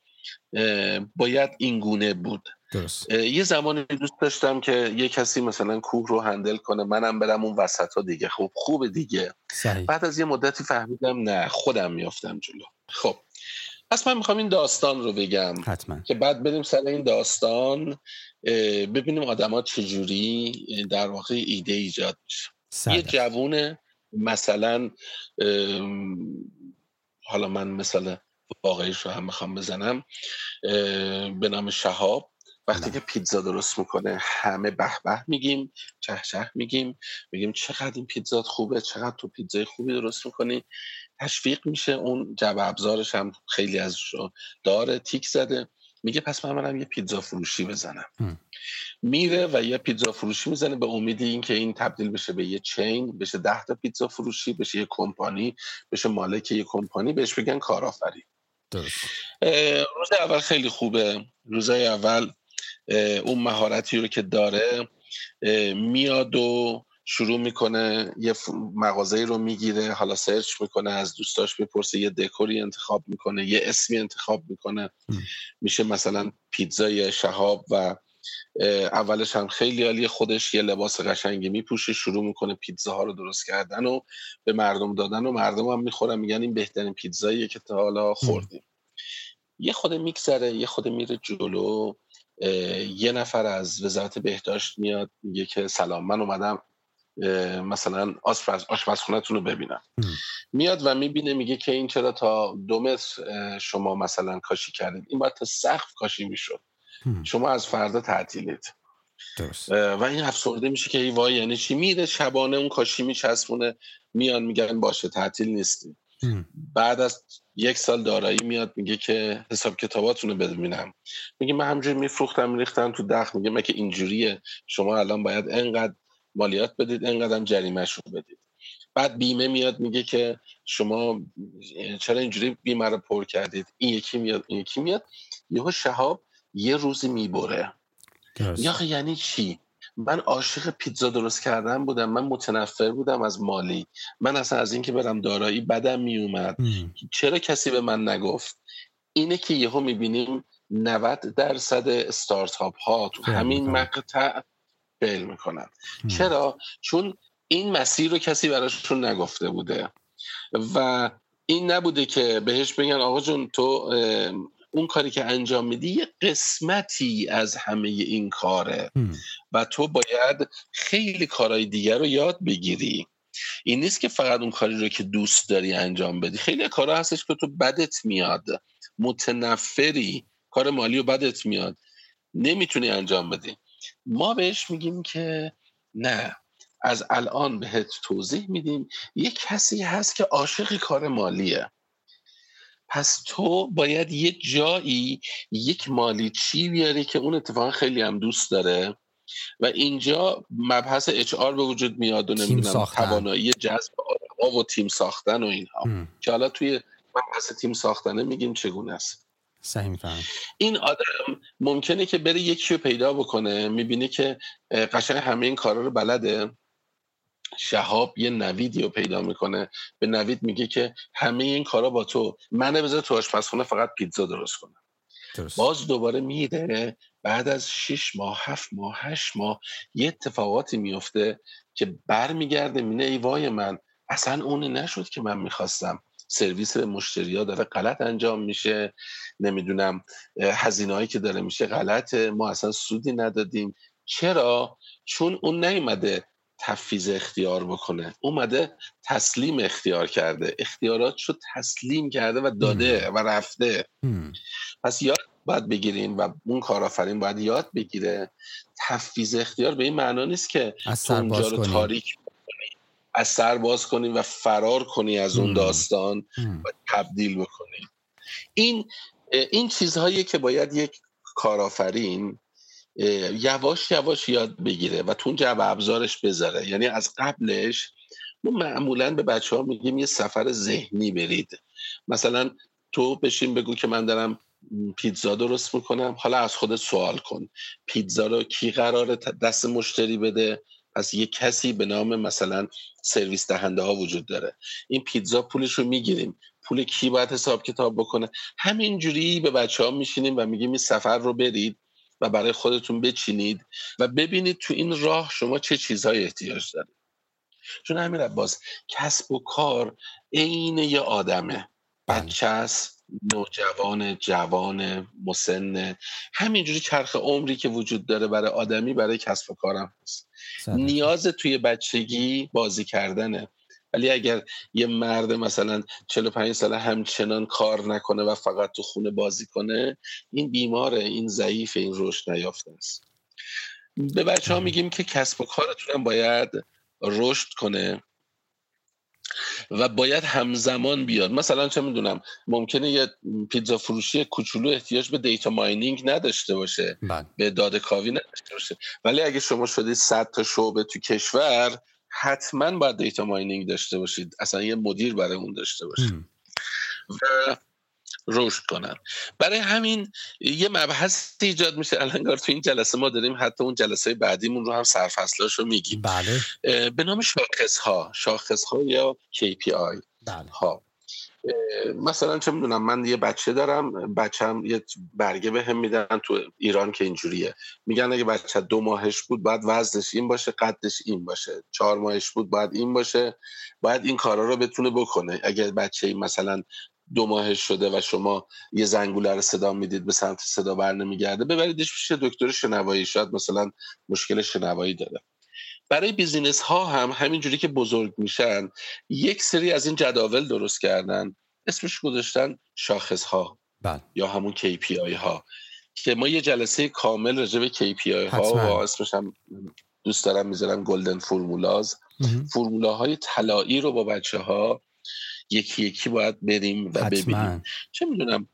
باید این گونه بود. درست. یه زمانی دوست داشتم که یه کسی مثلا کوه رو هندل کنه منم برم اون وسط ها دیگه خب خوب دیگه صحیح. بعد از یه مدتی فهمیدم نه خودم میافتم جلو خب پس من می‌خوام این داستان رو بگم حتما. که بعد بریم سر این داستان ببینیم آدما چجوری در واقع ایده ایجاد میشه یه جوونه مثلا حالا من مثلا واقعیش رو هم می‌خوام بزنم به نام شهاب وقتی که پیتزا درست می‌کنه همه به به میگیم چه چه میگیم میگیم چقدر این پیتزا خوبه چقدر تو پیتزای خوبی درست می‌کنی. تشویق میشه اون جب ابزارش هم خیلی از داره تیک زده. میگه پس من منم یه پیتزا فروشی بزنم. میره و یه پیتزا فروشی می‌زنه به امیدی اینکه این تبدیل بشه به یه چین بشه ده تا پیتزا فروشی بشه یه کمپانی بشه مالک یه کمپانی بهش بگن کارآفرین. روز اول خیلی خوبه. روزای اول اون مهارتی رو که داره میاد و شروع می‌کنه یه مغازه رو می‌گیره حالا سرچ می‌کنه از دوستاش می‌پرسه یه دکوری انتخاب می‌کنه یه اسمی انتخاب می‌کنه. میشه مثلا پیتزای شهاب و اولش هم خیلی عالی خودش یه لباس قشنگی میپوشه شروع می‌کنه پیتزاها رو درست کردن و به مردم دادن و مردم هم می‌خورن میگن این بهترین پیتزاییه که تا حالا خوردیم. یه خود میگذره یه خود میره جلو. یه نفر از وزارت بهداشت میاد میگه که سلام من اومدم مثلا آشپزخونهتون رو ببینم. میاد و می‌بینه میگه که این چرا تا دو متر شما مثلا کاشی کردید؟ این باید تا سقف کاشی می‌شد. شما از فردا تعطیلید. و این افسرده میشه که ای وای یعنی چی؟ میره شبانه اون کاشی میچسبونه میان میگن باشه تعطیل نیستیم. بعد از یک سال دارایی میاد میگه که حساب کتاباتون رو ببینم. میگه من همجوری میفروختم میریختم تو دخ میگه مگه اینجوریه؟ شما الان باید انقدر مالیات بدید انقدر هم جریمهش رو بدید. بعد بیمه میاد میگه که شما چرا اینجوری بیمه رو پر کردید؟ این یکی میاد این یکی میاد. یهو شهاب یه روزی می‌بره. یا یعنی چی؟ من عاشق پیتزا درست کردن بودم. من متنفر بودم از مالی. من اصلا از اینکه برم دارایی بدم میومد. چرا کسی به من نگفت؟ اینه که یهو می‌بینیم 90 درصد استارتاپ ها تو همین مقطع فیل می‌کنن. چرا؟ چون این مسیر رو کسی براشون نگفته بوده. و این نبوده که بهش بگن آقا جون تو اون کاری که انجام میدی یه قسمتی از همه این کاره. و تو باید خیلی کارهای دیگر رو یاد بگیری. این نیست که فقط اون کاری رو که دوست داری انجام بدی. خیلی کارها هستش که تو بدت میاد. متنفری. کار مالی رو بدت میاد. نمی‌تونی انجام بدی. ما بهش میگیم که نه از الان بهت توضیح میدیم. یه کسی هست که عاشق کار مالیه. پس تو باید یه جایی یک مالی چی بیاری که اون اتفاقا خیلی هم دوست داره و اینجا مبحث اچ آر به وجود میاد و نمی‌دونم توانایی جذب آدم و تیم ساختن و اینها. که حالا توی مبحث تیم ساختنه میگیم چگونه است. صحیح این آدم ممکنه که بره یکی رو پیدا بکنه می‌بینه که قشنگ همه این کارا رو بلده. شهاب یه نویدی رو پیدا می‌کنه. به نوید میگه که همه این کارا با تو. منه بذار تو آشپزخونه فقط پیتزا درست کنم. درست. باز دوباره میره. بعد از شش ماه هفت ماه هشت ماه یه اتفاقاتی میفته که برمیگرده مینه ای وای من اصلا اون نشد که من می‌خواستم. سرویس به مشتری ها داره غلط انجام میشه. نمی‌دونم هزینه هایی که داره میشه غلطه. ما اصلا سودی ندادیم. چرا؟ چون اون نیومده. تفیز اختیار بکنه. اومده تسلیم اختیار کرده. اختیارات شد تسلیم کرده و داده و رفته. پس یاد باید بگیریم و اون کارآفرین باید یاد بگیره. تفیز اختیار به این معنا نیست که از اونجا رو تاریک از سر باز کنیم و فرار کنی از اون داستان و تبدیل بکنی. این این چیزهایی که باید یک کارآفرین یواش یواش یاد بگیره و تو جعب ابزارش بذاره. یعنی از قبلش ما معمولا به بچه ها میگیم یه سفر ذهنی برید. مثلا تو بشین بگو که من دارم پیتزا درست می‌کنم حالا از خودت سوال کن. پیتزا رو کی قرار دست مشتری بده؟ پس یه کسی به نام مثلا سرویس دهنده ها وجود داره. این پیتزا پولش رو می‌گیریم. پول کی باید حساب کتاب بکنه؟ همینجوری به بچه ها میشینیم و میگیم این سفر رو برید. و برای خودتون بچینید و ببینید تو این راه شما چه چیزهایی احتیاج دارید. چون همین باز کسب و کار عین یه آدمه. بله. بچه است نوجوان جوان مسن. همینجوری چرخ عمری که وجود داره برای آدمی برای کسب و کارم هست. نیاز توی بچگی بازی کردنه. ولی اگر یه مرد مثلا 45 ساله همچنان کار نکنه و فقط تو خونه بازی کنه این بیماره این ضعیف این رشد نیافته است. به بچه ها میگیم که کسب و کارتون باید رشد کنه و باید همزمان بیاد. مثلا چه می‌دونم ممکنه یه پیتزا فروشی کوچولو احتیاج به دیتا ماینینگ نداشته باشه بله. به داده کاوی نداشته باشه. ولی اگه شما شدید 100 تا شعبه تو کشور حتما باید دیتا ماینینگ داشته باشید. اصلا یه مدیر برای اون داشته باشید. و رشد کنن. برای همین یه مبحث ایجاد میشه. الانگار تو این جلسه ما داریم حتی اون جلسه بعدیمون رو هم سرفصلاش رو میگیم. بله. به نام شاخص ها شاخص ها یا KPI بله. ها. مثلا چه می‌دونم من یه بچه دارم بچم یه برگه به هم میدن تو ایران که اینجوریه. میگن اگه بچه دو ماهش بود باید وزنش این باشه قدش این باشه. چهار ماهش بود باید این باشه. باید این کارا رو بتونه بکنه. اگر بچه مثلا دو ماهش شده و شما یه زنگوله رو صدا می‌دید به سمت صدا بر نمیگرده ببریدش پیش دکتر شنوایی. شاید مثلا مشکل شنوایی داره. برای بیزینس ها هم همینجوری که بزرگ میشن یک سری از این جداول درست کردن. اسمش گذاشتن شاخص ها بله. یا همون KPI ها. که ما یه جلسه کامل راجع به KPI ها و اسمش هم دوست دارم می‌ذارم گلدن فرمولاز فرمولاهای طلایی رو با بچه ها یکی یکی باید بریم و ببینیم. چه می‌دونم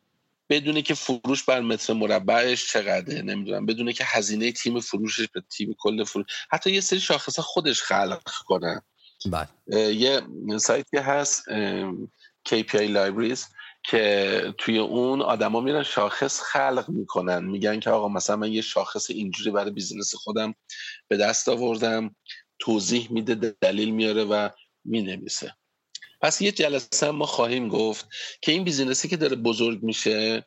بدونه که فروش بر متر مربعش چقدره نمی‌دونم. بدونه که هزینه تیم فروشش به تیم کل فروش. حتی یه سری شاخص خودش خلق کنه بله. یه سایتی هست KPI Libraries که توی اون آدما میرن شاخص خلق می‌کنن. میگن که آقا مثلا من یه شاخص اینجوری برای business خودم به دست آوردم توضیح میده دلیل میاره و می‌نویسه. پس یه جلسه ما خواهیم گفت که این business ی که داره بزرگ میشه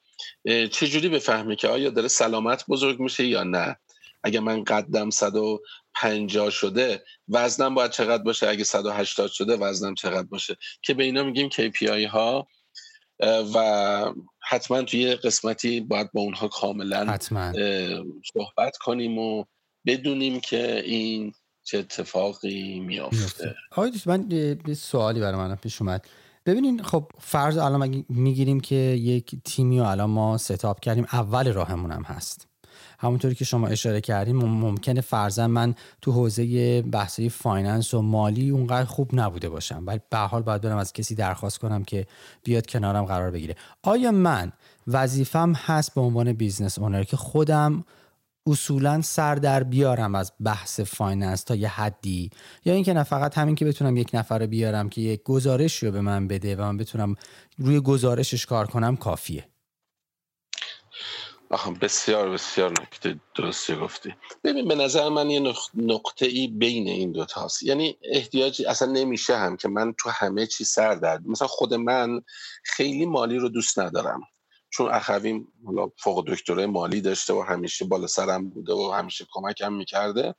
چجوری بفهمه که آیا داره سلامت بزرگ میشه یا نه؟ اگه من قدم 150 شده وزنم باید چقدر باشه؟ اگه 180 شده وزنم چقدر باشه؟ که به اینا میگیم KPI ها و حتما توی قسمتی باید با اونها کاملا حتما. صحبت کنیم و بدونیم که این چه اتفاقی میافته؟ آقای من یه سوالی برای من پیش اومد. ببینین خب فرض الان می‌گیریم که یک تیمی رو الان ما ستاپ کردیم اول راهمون هم هست. همونطوری که شما اشاره کردیم ممکنه فرضاً من تو حوزه بحثی finance و مالی اونقدر خوب نبوده باشم. ولی به حال باید برم از کسی درخواست کنم که بیاد کنارم قرار بگیره. آیا من وظیفم هست به عنوان business owner که خودم اصولا سر در بیارم از بحث finance تا یه حدی. یا اینکه نه فقط همین که بتونم یک نفر بیارم که یک گزارش رو به من بده و من بتونم روی گزارشش کار کنم کافیه. بسیار بسیار نکته درستی گفتی. ببین به نظر من یه نقطه ای بین این دو تاست. یعنی احتیاجی اصلا نمیشه هم که من تو همه چی سر در مثلا خود من خیلی مالی رو دوست ندارم. چون اخویم حالا فوق دکترای مالی داشته و همیشه بالا سرم بوده و همیشه کمکم می‌کرده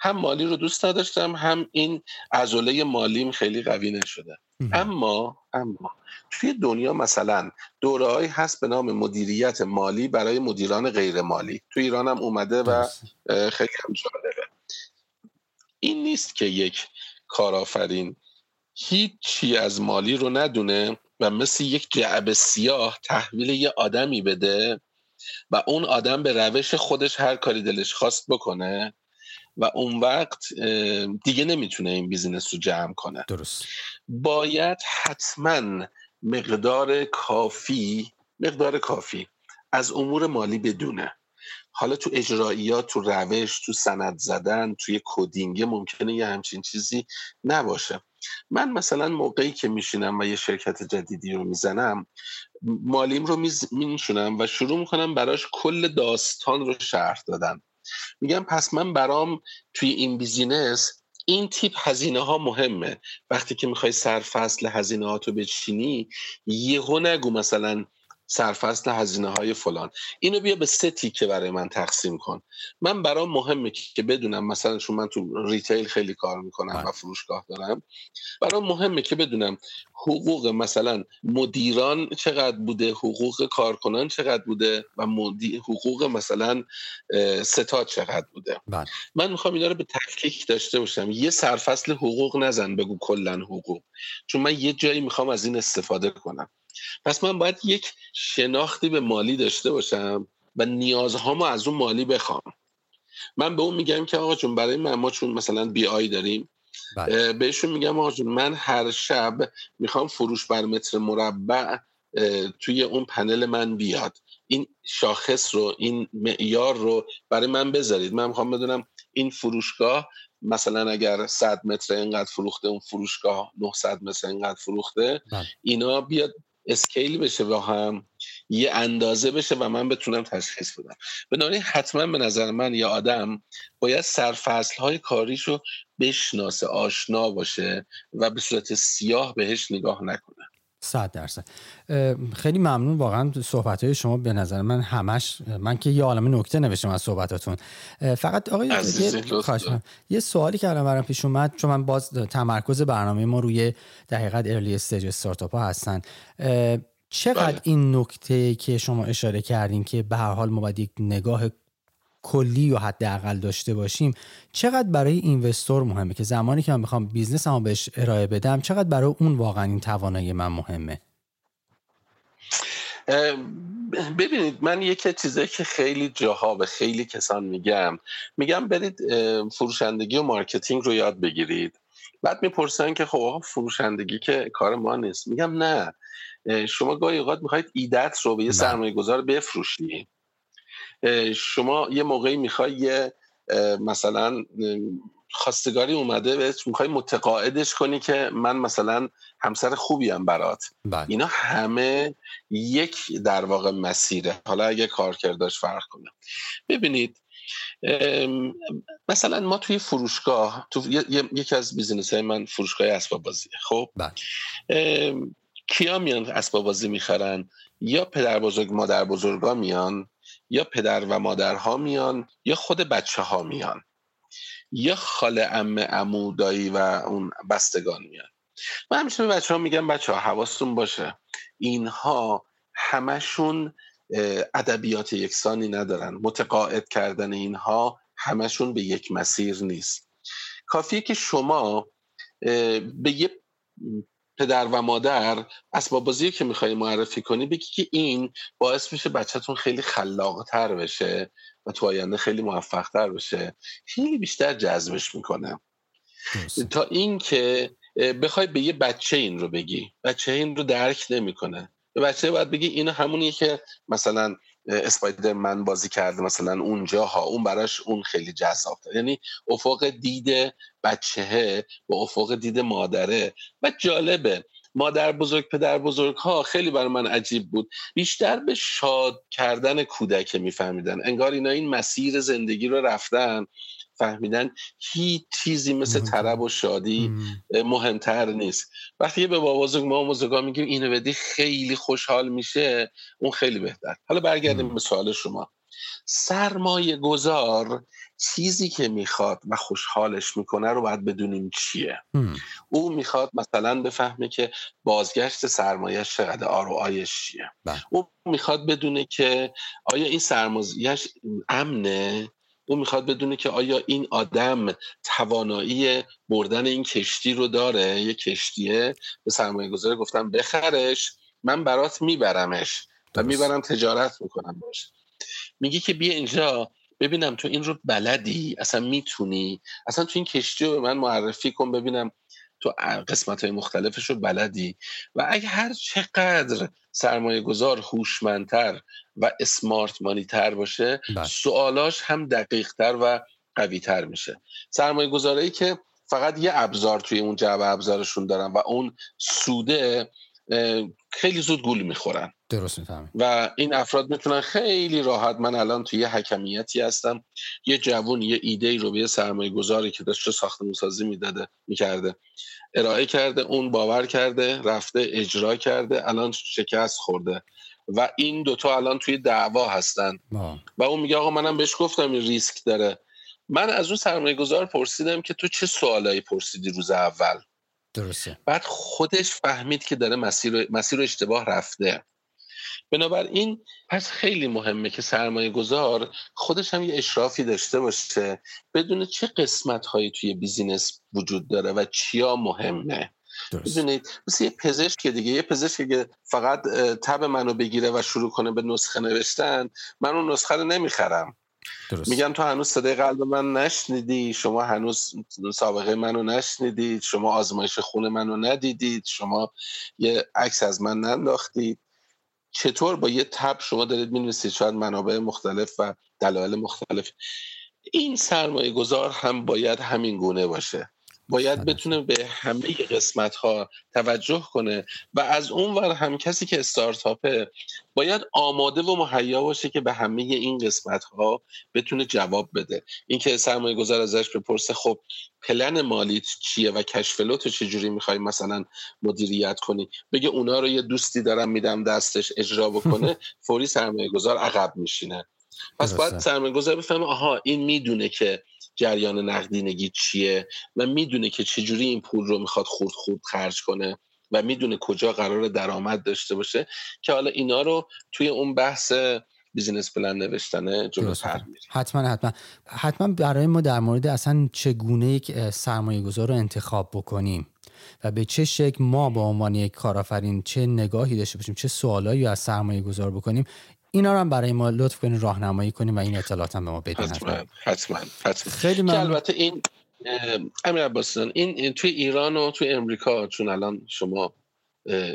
هم. مالی رو دوست نداشتم هم این عضله مالیم خیلی قوی نشده. اما اما توی دنیا مثلا دورههایی هست به نام مدیریت مالی برای مدیران غیر مالی تو ایران هم اومده و خیلی هم جالبه. این نیست که یک کارآفرین هیچی از مالی رو ندونه و مثل یک جعب سیاه تحویل یه آدمی بده و اون آدم به روش خودش هر کاری دلش خواست بکنه و اون وقت دیگه نمی‌تونه این بیزینس رو جمع کنه. درست. باید حتما مقدار کافی مقدار کافی از امور مالی بدونه. حالا تو اجراییات تو روش تو سند زدن توی coding ممکنه یه همچین چیزی نباشه. من مثلا موقعی که میشینم و یه شرکت جدیدی رو می‌زنم مالیم رو میشونم و شروع می‌کنم براش کل داستان رو شرح دادن. میگم پس من برام توی این business این تیپ هزینه ها مهمه. وقتی که می‌خوای سرفصل هزینه ها رو بچینی یهو نگو مثلا سرفصل هزینه های فلان. اینو بیا به سه تیکه برای من تقسیم کن. من برام مهمه که بدونم مثلا چون من تو retail خیلی کار می‌کنم و بله. فروشگاه دارم برام مهمه که بدونم حقوق مثلا مدیران چقدر بوده حقوق کارکنان چقدر بوده و حقوق مثلا ستاد چقدر بوده. بله. من می‌خوام اینا رو به تفکیک داشته باشم. یه سرفصل حقوق نزن بگو کلا حقوق. چون من یه جایی می‌خوام از این استفاده کنم. پس من باید یک شناختی به مالی داشته باشم و نیازهامو از اون مالی بخوام من به اون میگم که آقا جون برای من ما چون مثلا بی آی داریم بله. بهشون میگم آقا جون من هر شب می‌خوام فروش بر متر مربع توی اون پنل من بیاد این شاخص رو این معیار رو برای من بذارید من می‌خوام بدونم این فروشگاه مثلا اگر 100 متر اینقدر فروخته اون فروشگاه 900 متر اینقدر فروخته بله. اینا بیاد اسکیل بشه با هم یه اندازه بشه و من بتونم تشخیص بدم. بنابراین حتما به نظر من یه آدم باید سرفصل های کاریش رو بشناسه آشنا باشه و به صورت سیاه بهش نگاه نکنه. صد درصد. خیلی ممنون واقعا صحبت های شما به نظر من همش من که یه عالم نکته نوشتم از صحبتاتون. فقط آقای یه, یه سوالی که الان برام پیش اومد چون من باز تمرکز برنامه ما روی دقیقت ارلی استیج استارتاپ ها هستن. چقدر بله. این نکته که شما اشاره کردین که به هر حال ما باید یک نگاه کلی و حداقل داشته باشیم چقدر برای investor مهمه؟ که زمانی که من می‌خوام business م بهش ارائه بدم چقدر برای اون واقعا این توانایی من مهمه؟ ببینید من یک چیزی که خیلی جاها به خیلی کسان میگم میگم برید فروشندگی و marketing رو یاد بگیرید. بعد می‌پرسن که خب فروشندگی که کار ما نیست. میگم نه. شما گاهی اوقات می‌خواید ایدت رو به یه بله. سرمایه گذار بفروشی. شما یه موقعی می‌خوای یه مثلا خواستگاری اومده بهت می‌خوای متقاعدش کنی که من مثلا همسر خوبی هم برات. بله. اینا همه یک در واقع مسیره. حالا اگه کارکرداش فرق کنه. ببینید مثلا ما توی فروشگاه تو یکی از بیزینس های من فروشگاه اسباب بازیه خب؟ بله. کیا میان اسباب بازی می‌خرن؟ یا پدر بزرگ مادر بزرگا میان؟ یا پدر و مادرها میان یا خود بچه ها میان. یا خاله ام امو دایی و اون بستگان میان. من همیشه به بچه ها میگم بچه ها حواستون باشه. اینها همشون ادبیات یکسانی ندارن. متقاعد کردن اینها همشون به یک مسیر نیست. کافیه که شما به یه پدر و مادر اسباب بازی که می‌خوای معرفی کنی بگی که این باعث میشه بچهتون خیلی خلاقتر بشه و تو آینده خیلی موفقتر بشه. خیلی بیشتر جذبش می‌کنه. تا اینکه بخوای به یه بچه این رو بگی. بچه این رو درک نمی‌کنه. به بچه باید بگی این همونیه که مثلا اسپایدر من بازی کرده مثلا اونجا ها اون براش اون خیلی جذاب یعنی افق دید بچهه با افق دید مادره. و جالبه مادر بزرگ پدر بزرگ ها خیلی برای من عجیب بود. بیشتر به شاد کردن کودک میفهمیدن. انگار اینا این مسیر زندگی رو رفتن. فهمیدن هیچ چیزی مثل طرب و شادی مهمتر نیست. وقتی به بابا بزرگ ما بزرگا میگیم اینو بدی خیلی خوشحال میشه اون خیلی بهتر. حالا برگردیم به سوال شما. سرمایه گذار چیزی که می‌خواد و خوشحالش می‌کنه رو باید بدونیم چیه؟ او می‌خواد مثلا بفهمه که بازگشت سرمایه چقدر آیش چیه. بله. او می‌خواد بدونه که آیا این سرمایهش امنه؟ او می‌خواد بدونه که آیا این آدم توانایی بردن این کشتی رو داره یه کشتیه؟ به سرمایه گذاره گفتم بخرش من برات میبرمش و می‌برم تجارت می‌کنم باش میگی که بیا اینجا ببینم تو این رو بلدی؟ اصلا می‌تونی؟ اصلا تو این کشتی رو به من معرفی کن ببینم تو قسمت های مختلفش رو بلدی و اگه هر چقدر سرمایه گذار هوشمندتر و اسمارت مانی تر باشه بله. سوالاش هم دقیق تر و قوی تر میشه سرمایه که فقط یه ابزار توی اون جعبه ابزارشون دارن و اون سوده خیلی زود گول می‌خورن. درست می‌فهمم و این افراد می‌تونن خیلی راحت من الان توی یه حکمیتی هستم یه جوون یه ایده رو به یه سرمایه گذاری که داشته ساختمون سازی می‌داده می‌کرده ارائه کرده اون باور کرده رفته اجرا کرده الان شکست خورده. و این دوتا الان توی دعوا هستن. و اون میگه آقا منم بهش گفتم این ریسک داره. من از اون سرمایه گذار پرسیدم که تو چه سوالایی پرسیدی روز اول؟ درسته. بعد خودش فهمید که داره مسیر مسیر اشتباه رفته. بنابراین پس خیلی مهمه که سرمایه گذار خودش هم یه اشرافی داشته باشه بدون چه قسمت هایی توی بیزینس وجود داره و چیا مهمه. ببینید مثل یه پزشک دیگه یه پزشک که فقط تب منو بگیره و شروع کنه به نسخه نوشتن من اون نسخه رو نمی‌خرم. درست. میگم تو هنوز صدای قلب من نشنیدی شما هنوز سابقه منو نشنیدید شما آزمایش خون منو ندیدید شما یه عکس از من ننداختید. چطور با یه تب شما دارید می‌نویسید؟ شاید منابع مختلف و دلایل مختلف. این سرمایه گذار هم باید همین گونه باشه. باید بتونه به همه قسمت ها توجه کنه و از اون ور هم کسی که استارتاپه باید آماده و مهیا باشه که به همه این قسمت ها بتونه جواب بده. اینکه سرمایه گذار ازش بپرسه خب پلن مالیت چیه و کشفلو تو چجوری می‌خوای مثلا مدیریت کنی؟ بگه اونا رو یه دوستی دارم میدم دستش اجرا بکنه [laughs] فوری سرمایه گذار عقب میشینه. پس باید سرمایه گذار بفهمه آها این می‌دونه که جریان نقدینگی چیه و می‌دونه که چجوری این پول رو می‌خواد خورد خورد خرج کنه و می‌دونه کجا قرار درآمد داشته باشه که حالا اینا رو توی اون بحث بیزینس پلن نوشتنه جلوتر حتما حتما. حتما برای ما در مورد اصلا چگونه یک سرمایه گذار رو انتخاب بکنیم و به چه شکل ما به عنوان یک کارآفرین چه نگاهی داشته باشیم چه سوالایی از سرمایه گذار بکنیم اینا رو هم برای ما لطف کنید راهنمایی کنیم و این اطلاعات هم به ما بدین حتما حتما, حتما. خیلی ممنون. البته این امیر عباسیان این توی ایران و توی امریکا چون الان شما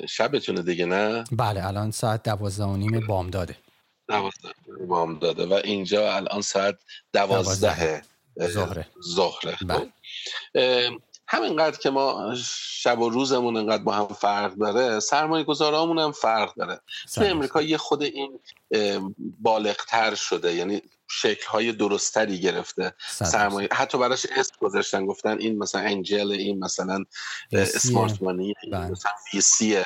شبتونه دیگه نه؟ بله الان ساعت دوازده و نیم بام داده دوازده بام داده و اینجا الان ساعت دوازده. ظهره. ظهره. بله. همینقدر که ما شب و روزمون انقدر با هم فرق داره سرمایه گذارامون هم فرق داره. تو امریکا یه خود این بالغتر شده یعنی شکل های درستری گرفته. سرمایه حتی براش اسم گذاشتن گفتن این مثلا انجل این مثلا اسمارت مانی بله. مثلا ویسیه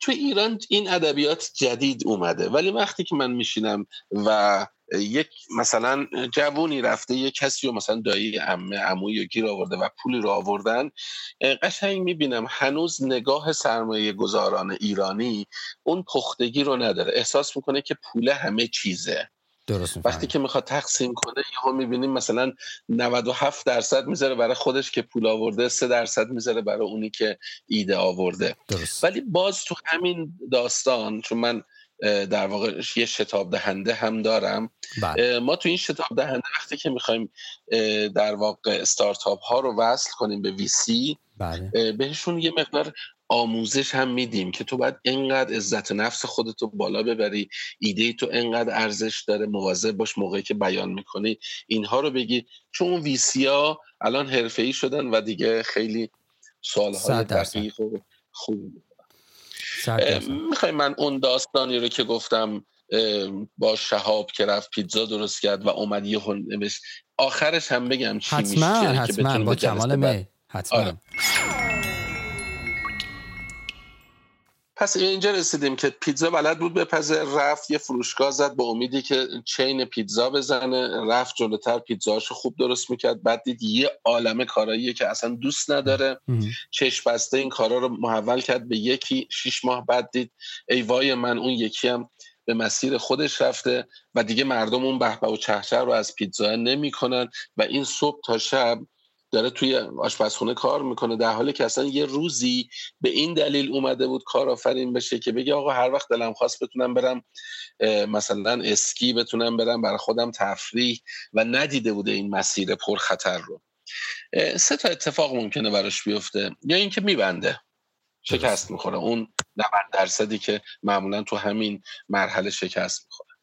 تو ایران این ادبیات جدید اومده. ولی وقتی که من میشینم و یک مثلا جوونی رفته یک کسی رو مثلا دایی امه عموی گیر آورده و پولی رو آوردن قشنگ می‌بینم هنوز نگاه سرمایه گذاران ایرانی اون پختگی رو نداره. احساس می‌کنه که پول همه چیزه. درست وقتی که می‌خواد تقسیم کنه یهو می‌بینیم مثلا 97 درصد می‌ذاره برای خودش که پول آورده 3 درصد می‌ذاره برای اونی که ایده آورده. درست. ولی باز تو همین داستان چون من در واقع یه شتاب دهنده هم دارم بله. ما تو این شتاب دهنده وقتی که می‌خوایم در واقع استارتاپ ها رو وصل کنیم به ویسی بله. بهشون یه مقدار آموزش هم میدیم که تو باید انقدر عزت نفس خودتو بالا ببری ایده تو انقدر ارزش داره مواظب باش موقعی که بیان می‌کنی اینها رو بگی چون اون ویسی ها الان حرفه شدن و دیگه خیلی سوالهای دقیق و خوب می‌خوای من اون داستانی رو که گفتم با شهاب که رفت پیتزا درست کرد و اومد یه آخرش هم بگم چی حتما میشه حتما با کمال می حتما. پس اینجا رسیدیم که پیتزا بلد بود بپزه. رفت یه فروشگاه زد با امیدی که چین پیتزا بزنه. رفت جلوتر پیتزاشو خوب درست می‌کرد. بعد دید یه عالمه کاراییه که اصلا دوست نداره. چشم بسته این کارا رو محول کرد به یکی. شیش ماه بعد دید ای وای من اون یکی هم به مسیر خودش رفته و دیگه مردم اون بهبه و چهچه رو از پیتزا نمی‌کنن و این صبح تا شب داره توی آشپزخونه کار می‌کنه در حالی که اصلا یه روزی به این دلیل اومده بود کار آفرین بشه که بگه آقا هر وقت دلم خواست بتونم برم مثلا اسکی بتونم برم برای خودم تفریح و ندیده بوده این مسیر پرخطر رو. سه تا اتفاق ممکنه براش بیفته. یا اینکه میبنده. شکست می‌خوره. اون 90 درصدی که معمولا تو همین مرحله شکست می‌خوره.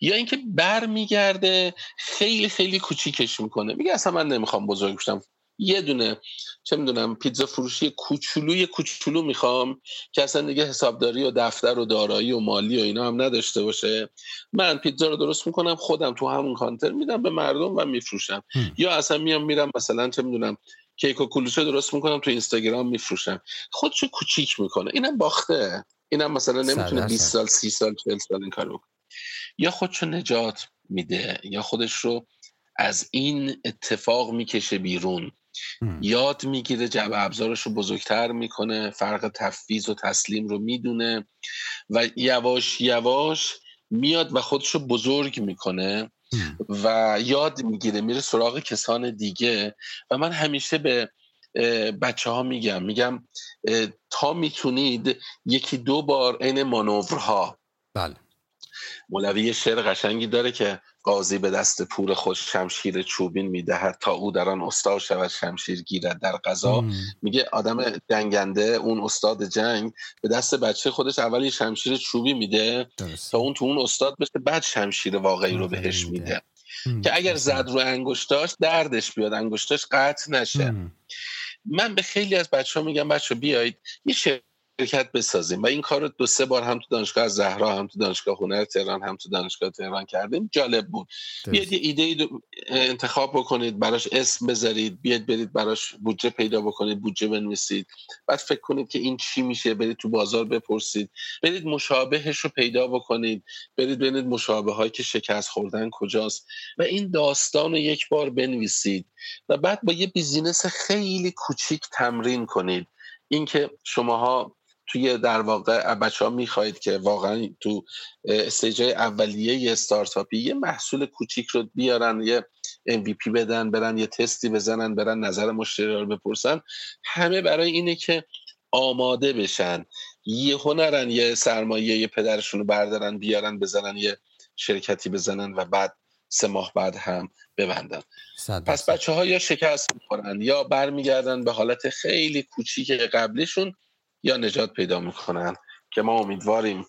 یا اینکه برمیگرده خیلی خیلی کوچیکش می‌کنه. میگه اصلا من نمی‌خوام بزرگ بشم. یه دونه چه می‌دونم پیتزا فروشی کوچولوی کوچولو می‌خوام که اصلا دیگه حسابداری و دفتر و دارایی و مالی و اینا هم نداشته باشه. من پیتزا رو درست می‌کنم خودم تو همون کانتر میدم به مردم و میفروشم. یا اصلا میام میرم مثلا چه می‌دونم کیک و کلوچه درست می‌کنم تو اینستاگرام میفروشم. خودشو کوچیک می‌کنه. اینم باخته. اینم مثلا نمی‌تونه 20 سال 30 سال 40 سال این کارو یا خودشو نجات میده یا خودش رو از این اتفاق می‌کشه بیرون. یاد می‌گیره جبه ابزارش رو بزرگتر می‌کنه فرق تفویض و تسلیم رو می‌دونه و یواش یواش میاد و خودش رو بزرگ می‌کنه و یاد می‌گیره میره سراغ کسان دیگه. و من همیشه به بچه ها میگم میگم تا می‌تونید یکی دو بار این مانورها. بله. مولوی شعر قشنگی داره که قاضی به دست پور خود شمشیر چوبین می‌دهد تا او در آن استاد شود شمشیر گیرد در قضا. میگه آدم جنگنده اون استاد جنگ به دست بچه خودش اولی شمشیر چوبی میده تا اون تو اون استاد بشه بعد شمشیر واقعی رو بهش میده. که اگر زد رو انگشتاش دردش بیاد انگشتاش قطع نشه. من به خیلی از بچه ها میگم بچه بیایید یه شرکت بسازیم. و این کار رو دو سه بار هم تو دانشگاه زهرا هم تو دانشگاه هنر تهران هم تو دانشگاه تهران کردیم. جالب بود. بیاید یه ایده انتخاب بکنید براش اسم بذارید بیاید برید براش بودجه پیدا بکنید بودجه بنویسید. بعد فکر کنید که این چی میشه برید تو بازار بپرسید. برید مشابهش رو پیدا بکنید. برید ببینید مشابه هایی که شکست خوردن کجاست. و این داستان رو یک بار بنویسید. و بعد با یه business خیلی کوچیک تمرین کنید. اینکه شماها توی در واقع بچه ها می‌خواهید که واقعا تو stage اولیه استارتاپی یه محصول کوچیک رو بیارن یه MVP بدن برن یه تستی بزنن برن نظر مشتری رو بپرسن. همه برای اینه که آماده بشن. یه هنرن یه سرمایه یه پدرشون رو بردارن بیارن بزنن یه شرکتی بزنن و بعد سه ماه بعد هم ببندن. پس بچه ها یا شکست می‌کنن یا برمیگردن به حالت خیلی کوچیک قبلیشون یا نجات پیدا می‌کنن که ما امیدواریم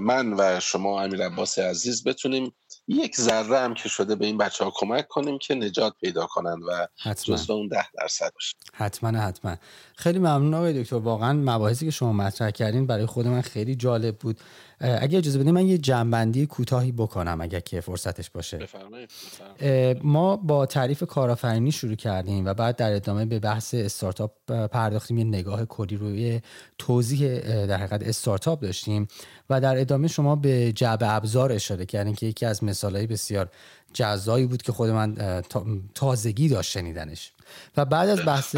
من و شما امیر عباس عزیز بتونیم یک ذره هم که شده به این بچه ها کمک کنیم که نجات پیدا کنن و جزو اون ده درصد باشه حتما حتما. خیلی ممنون آقای دکتر. واقعا مباحثی که شما مطرح کردین برای خود من خیلی جالب بود. اگه اجازه بدید من یه جنبندی کوتاهی بکنم اگر که فرصتش باشه. بفرمایید ما با تعریف کارآفرینی شروع کردیم و بعد در ادامه به بحث استارتاپ پرداختیم. یه نگاه کلی روی توضیح در حقیقت استارتاپ داشتیم و در ادامه شما به جعبه ابزار اشاره کردین که یکی از مثالهای بسیار جزایی بود که خود من تازگی داشت شنیدنش. و بعد از بحث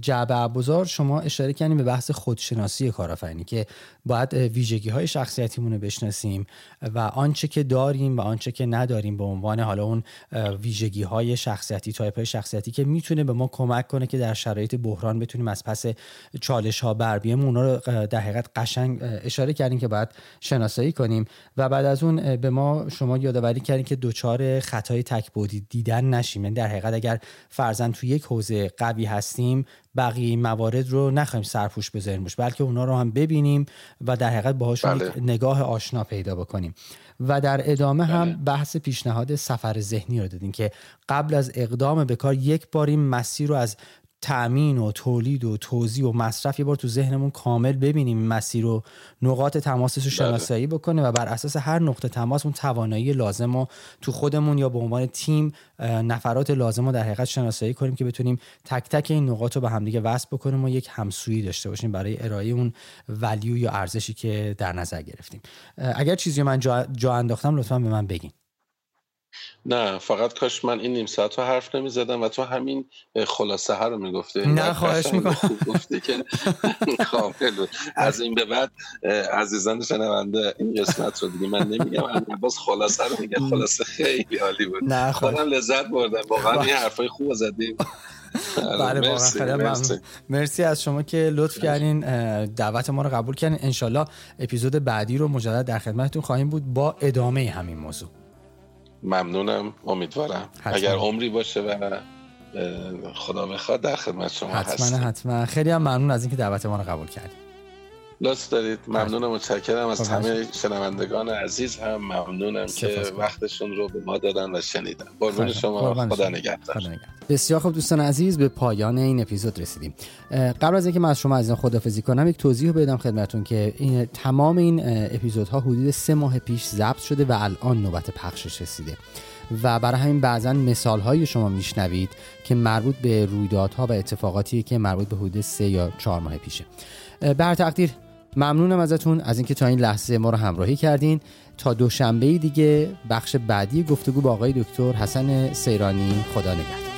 جعبه ابزار شما اشاره کردیم به بحث خودشناسی کارآفرینی که باید ویژگی های شخصیتیمون رو بشناسیم و آنچه که داریم و آنچه که نداریم به عنوان حالا اون ویژگی های شخصیتی تایپ های شخصیتی که می‌تونه به ما کمک کنه که در شرایط بحران بتونیم از پس چالش ها بر بیایم اونا رو در حقیقت قشنگ اشاره کردیم که باید شناسایی کنیم و بعد از اون به ما شما یادآوری کردیم که دوچار خطای تکبودی دیدن نشیم. یعنی در حقیقت اگر فرزن تو یک حوزه قوی هستیم بقیه موارد رو نخوایم سرپوش بذاریم بلکه اونا رو هم ببینیم و در حقیقت باهاشون بله. نگاه آشنا پیدا بکنیم و در ادامه هم بله. بحث پیشنهاد سفر ذهنی رو دادیم که قبل از اقدام به کار یک بار این مسیر رو از تأمین و تولید و توزیع و مصرف یه بار تو ذهنمون کامل ببینیم مسیر و نقاط تماسش رو بله. شناسایی بکنه و بر اساس هر نقطه تماس اون توانایی لازم رو تو خودمون یا به عنوان تیم نفرات لازم رو در حقیقت شناسایی کنیم که بتونیم تک تک این نقاط رو به همدیگه وصل بکنیم و یک همسویی داشته باشیم برای ارائه اون ولیو یا ارزشی که در نظر گرفتیم اگر چیزی من جا, جا انداختم لطفا به من بگین نه فقط کاش من این نیم ساعت رو حرف نمی زدم و تو همین خلاصه ها رو می‌گفته نه خواهش می‌کنم. گفته که [laughs] از این به بعد عزیزان شنونده این قسمت رو دیگه من نمیگم. باز خلاصه رو میگم. خلاصه خیلی عالی بود. نه خودم لذت بردم. واقعا این حرفای خوب زدیم [laughs] بله واقعا مرسی. مرسی. از شما که لطف کردین دعوت ما رو قبول کردین. انشالله اپیزود بعدی رو مجدد در خدمتتون خواهیم بود با ادامه همین موضوع. ممنونم امیدوارم. اگر عمری باشه و خدا بخواد در خدمت شما حتما هستیم. حتما. خیلی هم ممنون از اینکه دعوت ما رو قبول کردید. لطف دارید. ممنونم متشکرم. از همه شنوندگان عزیز هم ممنونم که وقتشون رو به ما دادن و شنیدن. قربون شما. خدا نگهدار. بسیار خوب دوستان عزیز به پایان این اپیزود رسیدیم. قبل از اینکه من از شما از این خدافزی کنم یک توضیح بدم خدمتون که این تمام این اپیزودها حدود سه ماه پیش ضبط شده و الان نوبت پخشش رسیده. و برای همین بعضا مثال های شما میشنوید که مربوط به رویدادها و اتفاقاتی که مربوط به حدود سه یا چهار ماه پیشه. بر تقدیر ممنونم ازتون از اینکه تا این لحظه ما رو همراهی کردین. تا دوشنبه دیگه بخش بعدی گفتگو با آقای دکتر حسن سیرانی. خدا نگهدار.